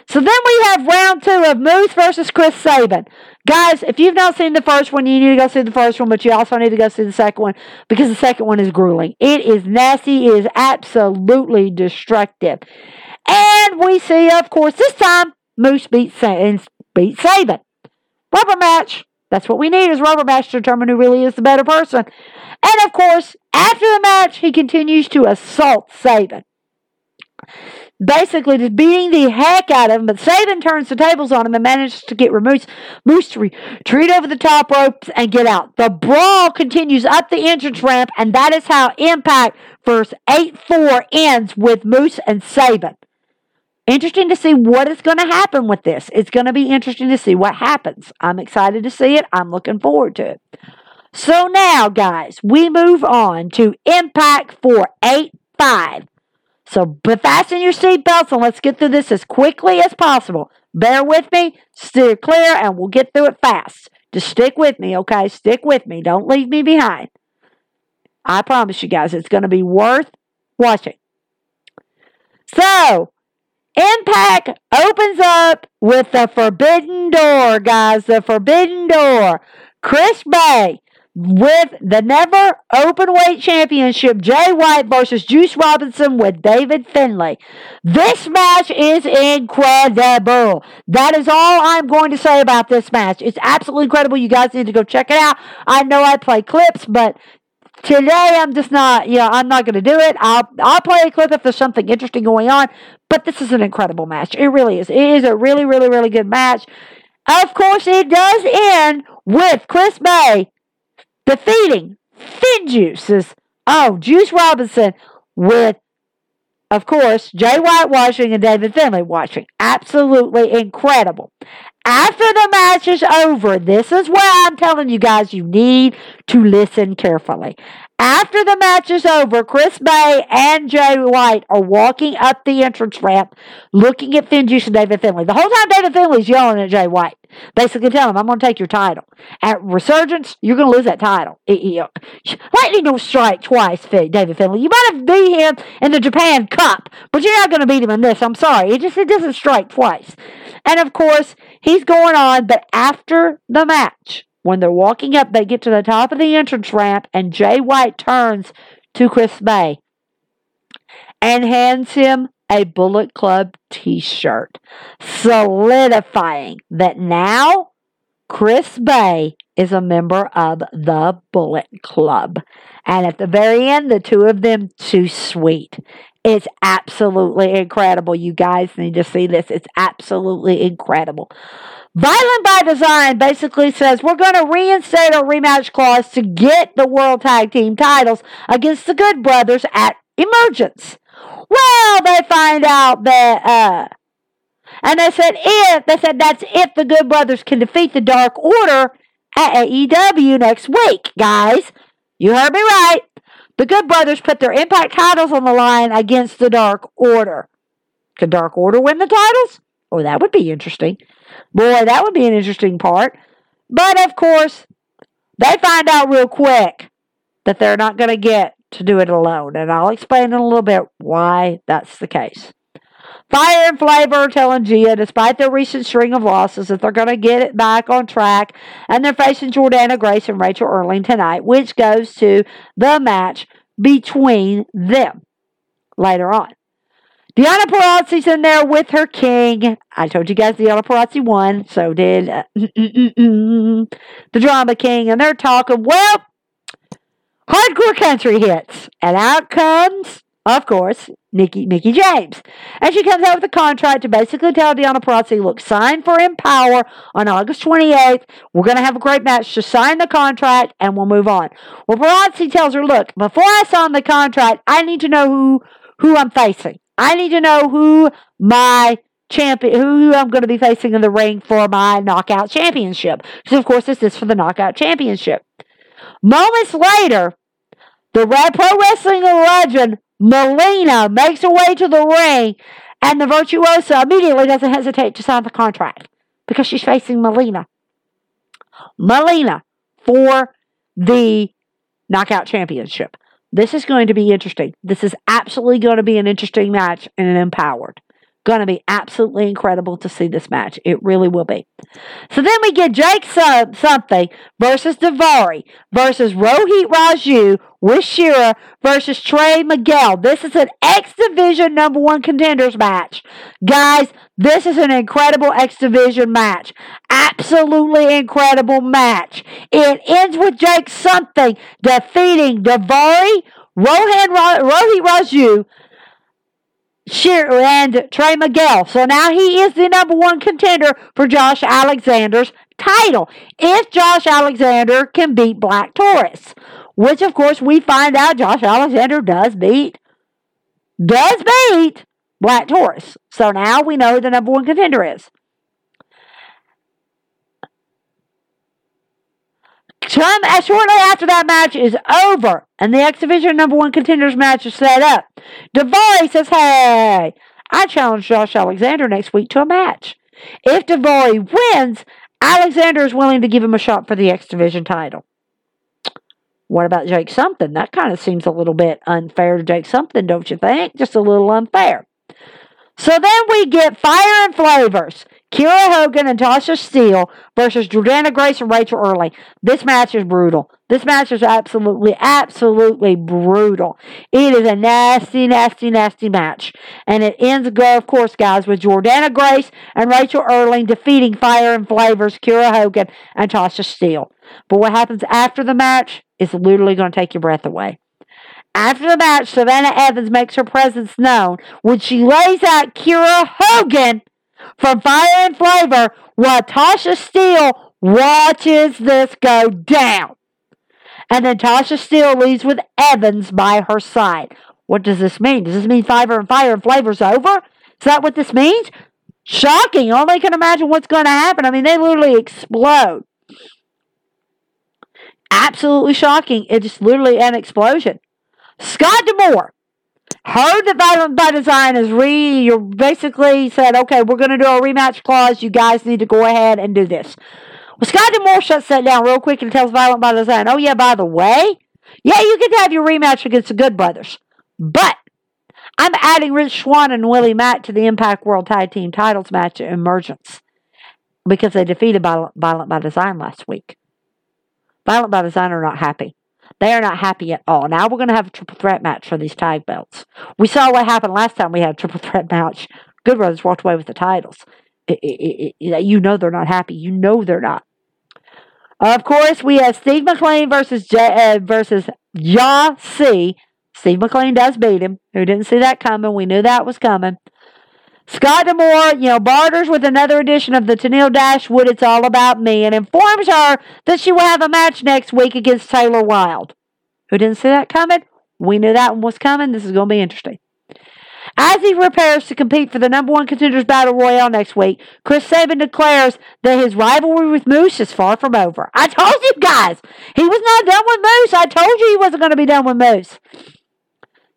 So then we have round two of Moose versus Chris Sabin. Guys, if you've not seen the first one, you need to go see the first one, but you also need to go see the second one because the second one is grueling. It is nasty. It is absolutely destructive. And we see, of course, this time Moose beats beat Sabin. Rubber match. That's what we need is rubber match to determine who really is the better person. And of course, after the match, he continues to assault Sabin basically just beating the heck out of him. But Sabin turns the tables on him and manages to get Moose, Moose to retreat over the top ropes and get out. The brawl continues up the entrance ramp, and that is how Impact verse 8 4 ends with Moose and Sabin. Interesting to see what is going to happen with this. It's going to be interesting to see what happens. I'm excited to see it. I'm looking forward to it. So now, guys, we move on to Impact 485. So fasten your seatbelts and let's get through this as quickly as possible. Bear with me, steer clear, and we'll get through it fast. Just stick with me, okay? Stick with me. Don't leave me behind. I promise you guys, it's going to be worth watching. So, Impact opens up with the Forbidden Door, guys. The Forbidden Door. Chris Bey with the never open weight championship, Jay White versus Juice Robinson with David Finlay. This match is incredible. That is all I'm going to say about this match. It's absolutely incredible. You guys need to go check it out. I know I play clips, but today I'm just not, you know, I'm not going to do it. I'll, I'll play a clip if there's something interesting going on, but this is an incredible match. It really is. It is a really, really, really good match. Of course, it does end with Chris Bey defeating FinJuice's oh Juice Robinson with of course, Jay White watching and David Finlay watching. Absolutely incredible. After the match is over, this is where I'm telling you guys you need to listen carefully. After the match is over, Chris Bey and Jay White are walking up the entrance ramp looking at FinJuice and David Finlay. The whole time David Finlay's yelling at Jay White, basically telling him, I'm going to take your title. At Resurgence, you're going to lose that title. Uh, lightning don't strike twice, David Finlay. You might have beat him in the Japan Cup, but you're not going to beat him in this. I'm sorry. It just it doesn't strike twice. And of course, he's going on, but after the match, when they're walking up, they get to the top of the entrance ramp, and Jay White turns to Chris Bey and hands him a Bullet Club t shirt, solidifying that now Chris Bey is a member of the Bullet Club. And at the very end, the two of them, too sweet. It's absolutely incredible. You guys need to see this. It's absolutely incredible. Violent by Design basically says we're going to reinstate our rematch clause to get the World Tag Team titles against the Good Brothers at Emergence. Well, they find out that, uh, and they said if, they said that's if the Good Brothers can defeat the Dark Order at AEW next week, guys. You heard me right. The Good Brothers put their Impact titles on the line against the Dark Order. Could Dark Order win the titles? Oh, that would be interesting. Boy, that would be an interesting part. But of course, they find out real quick that they're not going to get to do it alone. And I'll explain in a little bit why that's the case. Fire and Flavor telling Gia, despite their recent string of losses, that they're going to get it back on track. And they're facing Jordynne Grace and Rachel Erling tonight, which goes to the match between them later on. Deonna Purrazzo's in there with her king. I told you guys Deonna Purrazzo won, so did uh, mm, mm, mm, the Drama King. And they're talking, well, hardcore country hits. And out comes, of course, Nikki, Mickie James. And she comes out with a contract to basically tell Deonna Purrazzo, look, sign for Empower on August 28th. We're going to have a great match. Just sign the contract and we'll move on. Well, Purrazzi tells her, look, before I sign the contract, I need to know who, who I'm facing. I need to know who my champion, who I'm going to be facing in the ring for my knockout championship. Because, of course, this is for the knockout championship. Moments later, the Red Pro Wrestling legend, Melina, makes her way to the ring, and the Virtuosa immediately doesn't hesitate to sign the contract because she's facing Melina. Melina for the knockout championship. This is going to be interesting. This is absolutely going to be an interesting match and an empowered. Going to be absolutely incredible to see this match. It really will be. So then we get Jake something versus Daivari versus Rohit Raju with Shera versus Trey Miguel. This is an X Division number one contenders match. Guys, this is an incredible X Division match. Absolutely incredible match. It ends with Jake something defeating Daivari, Rohan, Rohit Raju, And Trey Miguel. So now he is the number one contender for Josh Alexander's title. If Josh Alexander can beat Black Taurus, which of course we find out Josh Alexander does beat, does beat Black Taurus. So now we know the number one contender is. Shortly after that match is over and the X Division number one contenders match is set up, Daivari says, Hey, I challenge Josh Alexander next week to a match. If Daivari wins, Alexander is willing to give him a shot for the X Division title. What about Jake Something? That kind of seems a little bit unfair to Jake Something, don't you think? Just a little unfair. So then we get Fire and Flavors. Kiera Hogan and Tasha Steele versus Jordynne Grace and Rachael Ellering. This match is brutal. This match is absolutely, absolutely brutal. It is a nasty, nasty, nasty match. And it ends, of course, guys, with Jordynne Grace and Rachael Ellering defeating Fire and Flavors, Kiera Hogan, and Tasha Steele. But what happens after the match is literally going to take your breath away. After the match, Savannah Evans makes her presence known when she lays out Kiera Hogan from Fire and Flavor while Tasha Steele watches this go down. And then Tasha Steele leaves with Evans by her side. What does this mean? Does this mean Fire and Fire and Flavor's over? Is that what this means? Shocking. Only can imagine what's going to happen. I mean, they literally explode. Absolutely shocking. It's literally an explosion. Scott D'Amore heard that Violent by Design is re. You basically said, okay, we're going to do a rematch clause. You guys need to go ahead and do this. Well, Scott D'Amore shuts that down real quick and tells Violent by Design, oh, yeah, by the way, yeah, you can have your rematch against the Good Brothers. But I'm adding Rich Swann and Willie Mack to the Impact World Tag Team Titles match at Emergence because they defeated Violent by Design last week. Violent by Design are not happy. They are not happy at all. Now we're going to have a triple threat match for these tag belts. We saw what happened last time we had a triple threat match. Good Brothers walked away with the titles. It, it, it, you know they're not happy. You know they're not. Of course, we have Steve Maclin versus J- uh, versus Ya C. Steve Maclin does beat him. Who didn't see that coming? We knew that was coming. Scott D'Amore, you know, barters with another edition of the Tennille Dashwood It's All About Me and informs her that she will have a match next week against Taylor Wilde. Who didn't see that coming? We knew that one was coming. This is going to be interesting. As he prepares to compete for the number one contenders battle royale next week, Chris Sabin declares that his rivalry with Moose is far from over. I told you guys, he was not done with Moose. I told you he wasn't going to be done with Moose.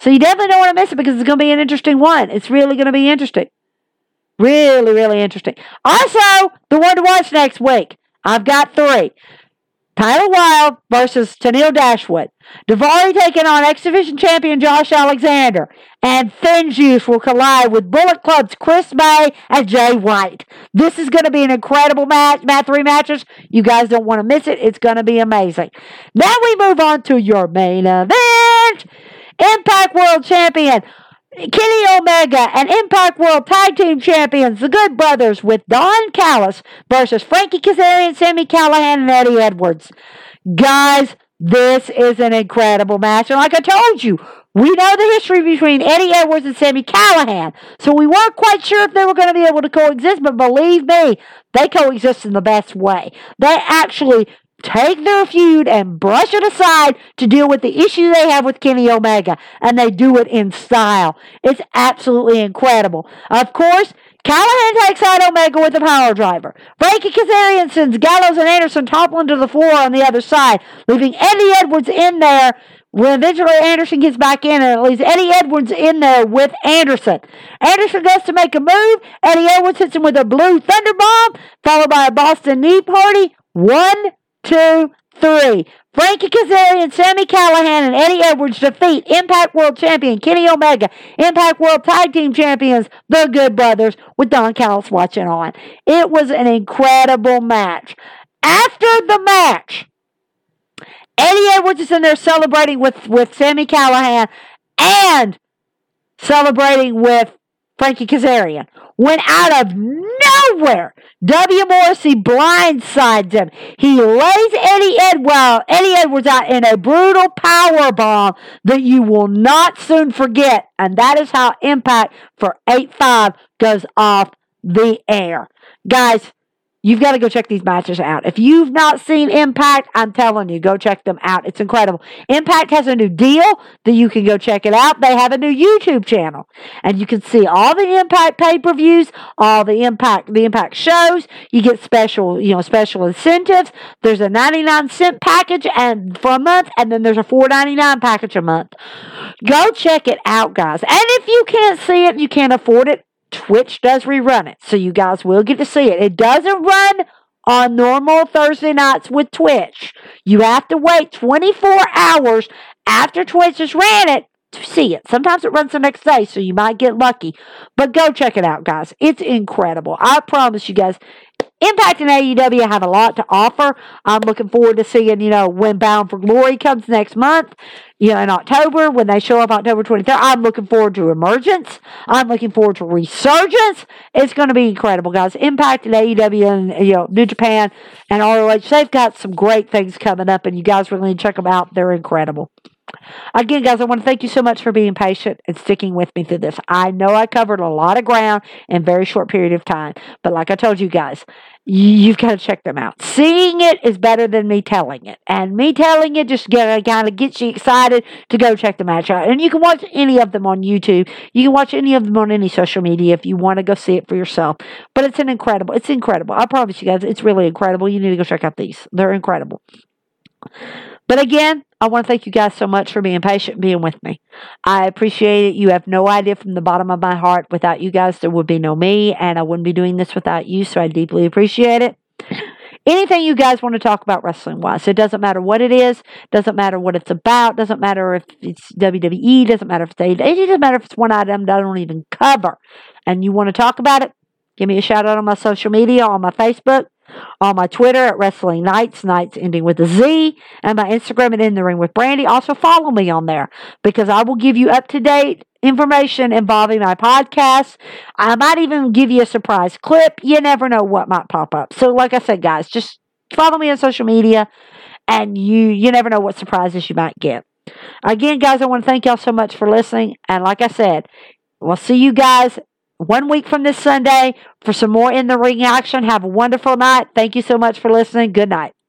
So you definitely don't want to miss it because it's going to be an interesting one. It's really going to be interesting. Really, really interesting. Also, the one to watch next week. I've got three. Tyler Wilde versus Tennille Dashwood. Daivari taking on X Division champion Josh Alexander. And Finjuice will collide with Bullet Club's Chris Bey and Jay White. This is going to be an incredible match. Match three matches. You guys don't want to miss it. It's going to be amazing. Now we move on to your main event. Impact World Champion Kenny Omega and Impact World Tag Team Champions, the Good Brothers, with Don Callis versus Frankie Kazarian, Sami Callihan, and Eddie Edwards. Guys, this is an incredible match. And like I told you, we know the history between Eddie Edwards and Sami Callihan. So we weren't quite sure if they were going to be able to coexist, but believe me, they coexist in the best way. They actually take their feud and brush it aside to deal with the issue they have with Kenny Omega. And they do it in style. It's absolutely incredible. Of course, Callihan takes out Omega with a power driver. Frankie Kazarian sends Gallows and Anderson toppling to the floor on the other side, leaving Eddie Edwards in there. When eventually Anderson gets back in, and it leaves Eddie Edwards in there with Anderson. Anderson goes to make a move. Eddie Edwards hits him with a blue thunder bomb, followed by a Boston knee party. One, two, three. Frankie Kazarian, Sami Callihan, and Eddie Edwards defeat Impact World Champion Kenny Omega, Impact World Tag Team Champions, the Good Brothers, with Don Callis watching on. It was an incredible match. After the match, Eddie Edwards is in there celebrating with, with Sami Callihan and celebrating with Frankie Kazarian. When out of nowhere, W. Morrissey blindsides him. He lays Eddie Edwell, Eddie Edwards out in a brutal power bomb that you will not soon forget. And that is how Impact for 8-5 goes off the air. Guys, You've got to go check these matches out. If you've not seen Impact, I'm telling you, go check them out. It's incredible. Impact has a new deal that you can go check it out. They have a new YouTube channel, and you can see all the Impact pay-per-views, all the Impact the Impact shows. You get special, you know, special incentives. There's a 99 cent package and for a month, and then there's a 4.99 package a month. Go check it out, guys. And if you can't see it, you can't afford it, Twitch does rerun it, so you guys will get to see it. It doesn't run on normal Thursday nights with Twitch. You have to wait 24 hours after Twitch has ran it to see it. Sometimes it runs the next day, so you might get lucky. But go check it out, guys. It's incredible. I promise you guys, Impact and AEW have a lot to offer. I'm looking forward to seeing, you know, when Bound for Glory comes next month, you know, in October, when they show up October 23rd. I'm looking forward to Emergence. I'm looking forward to Resurgence. It's going to be incredible, guys. Impact and AEW and, you know, New Japan and ROH, they've got some great things coming up, and you guys really need to check them out. They're incredible. Again, guys, I want to thank you so much for being patient and sticking with me through this. I know I covered a lot of ground in a very short period of time, but like I told you guys, you've got to check them out. Seeing it is better than me telling it, and me telling it just kind of gets you excited to go check the match out. And you can watch any of them on YouTube. You can watch any of them on any social media if you want to go see it for yourself. But it's an incredible. It's incredible. I promise you guys, it's really incredible. You need to go check out these. They're incredible. But again, I want to thank you guys so much for being patient, being with me. I appreciate it. You have no idea from the bottom of my heart. Without you guys, there would be no me, and I wouldn't be doing this without you, so I deeply appreciate it. Anything you guys want to talk about wrestling wise, it doesn't matter what it is, doesn't matter what it's about, doesn't matter if it's WWE, doesn't matter if it's AEW, it doesn't matter if it's one item that I don't even cover, and you want to talk about it, give me a shout out on my social media, on my Facebook, on my Twitter at Wrestling Nights, Nights ending with a Z, and my Instagram at In the Ring with Brandy. Also follow me on there because I will give you up to date information involving my podcast. I might even give you a surprise clip. You never know what might pop up. So, like I said, guys, just follow me on social media, and you you never know what surprises you might get. Again, guys, I want to thank y'all so much for listening. And like I said, we'll see you guys one week from this Sunday for some more in the ring action. Have a wonderful night. Thank you so much for listening. Good night.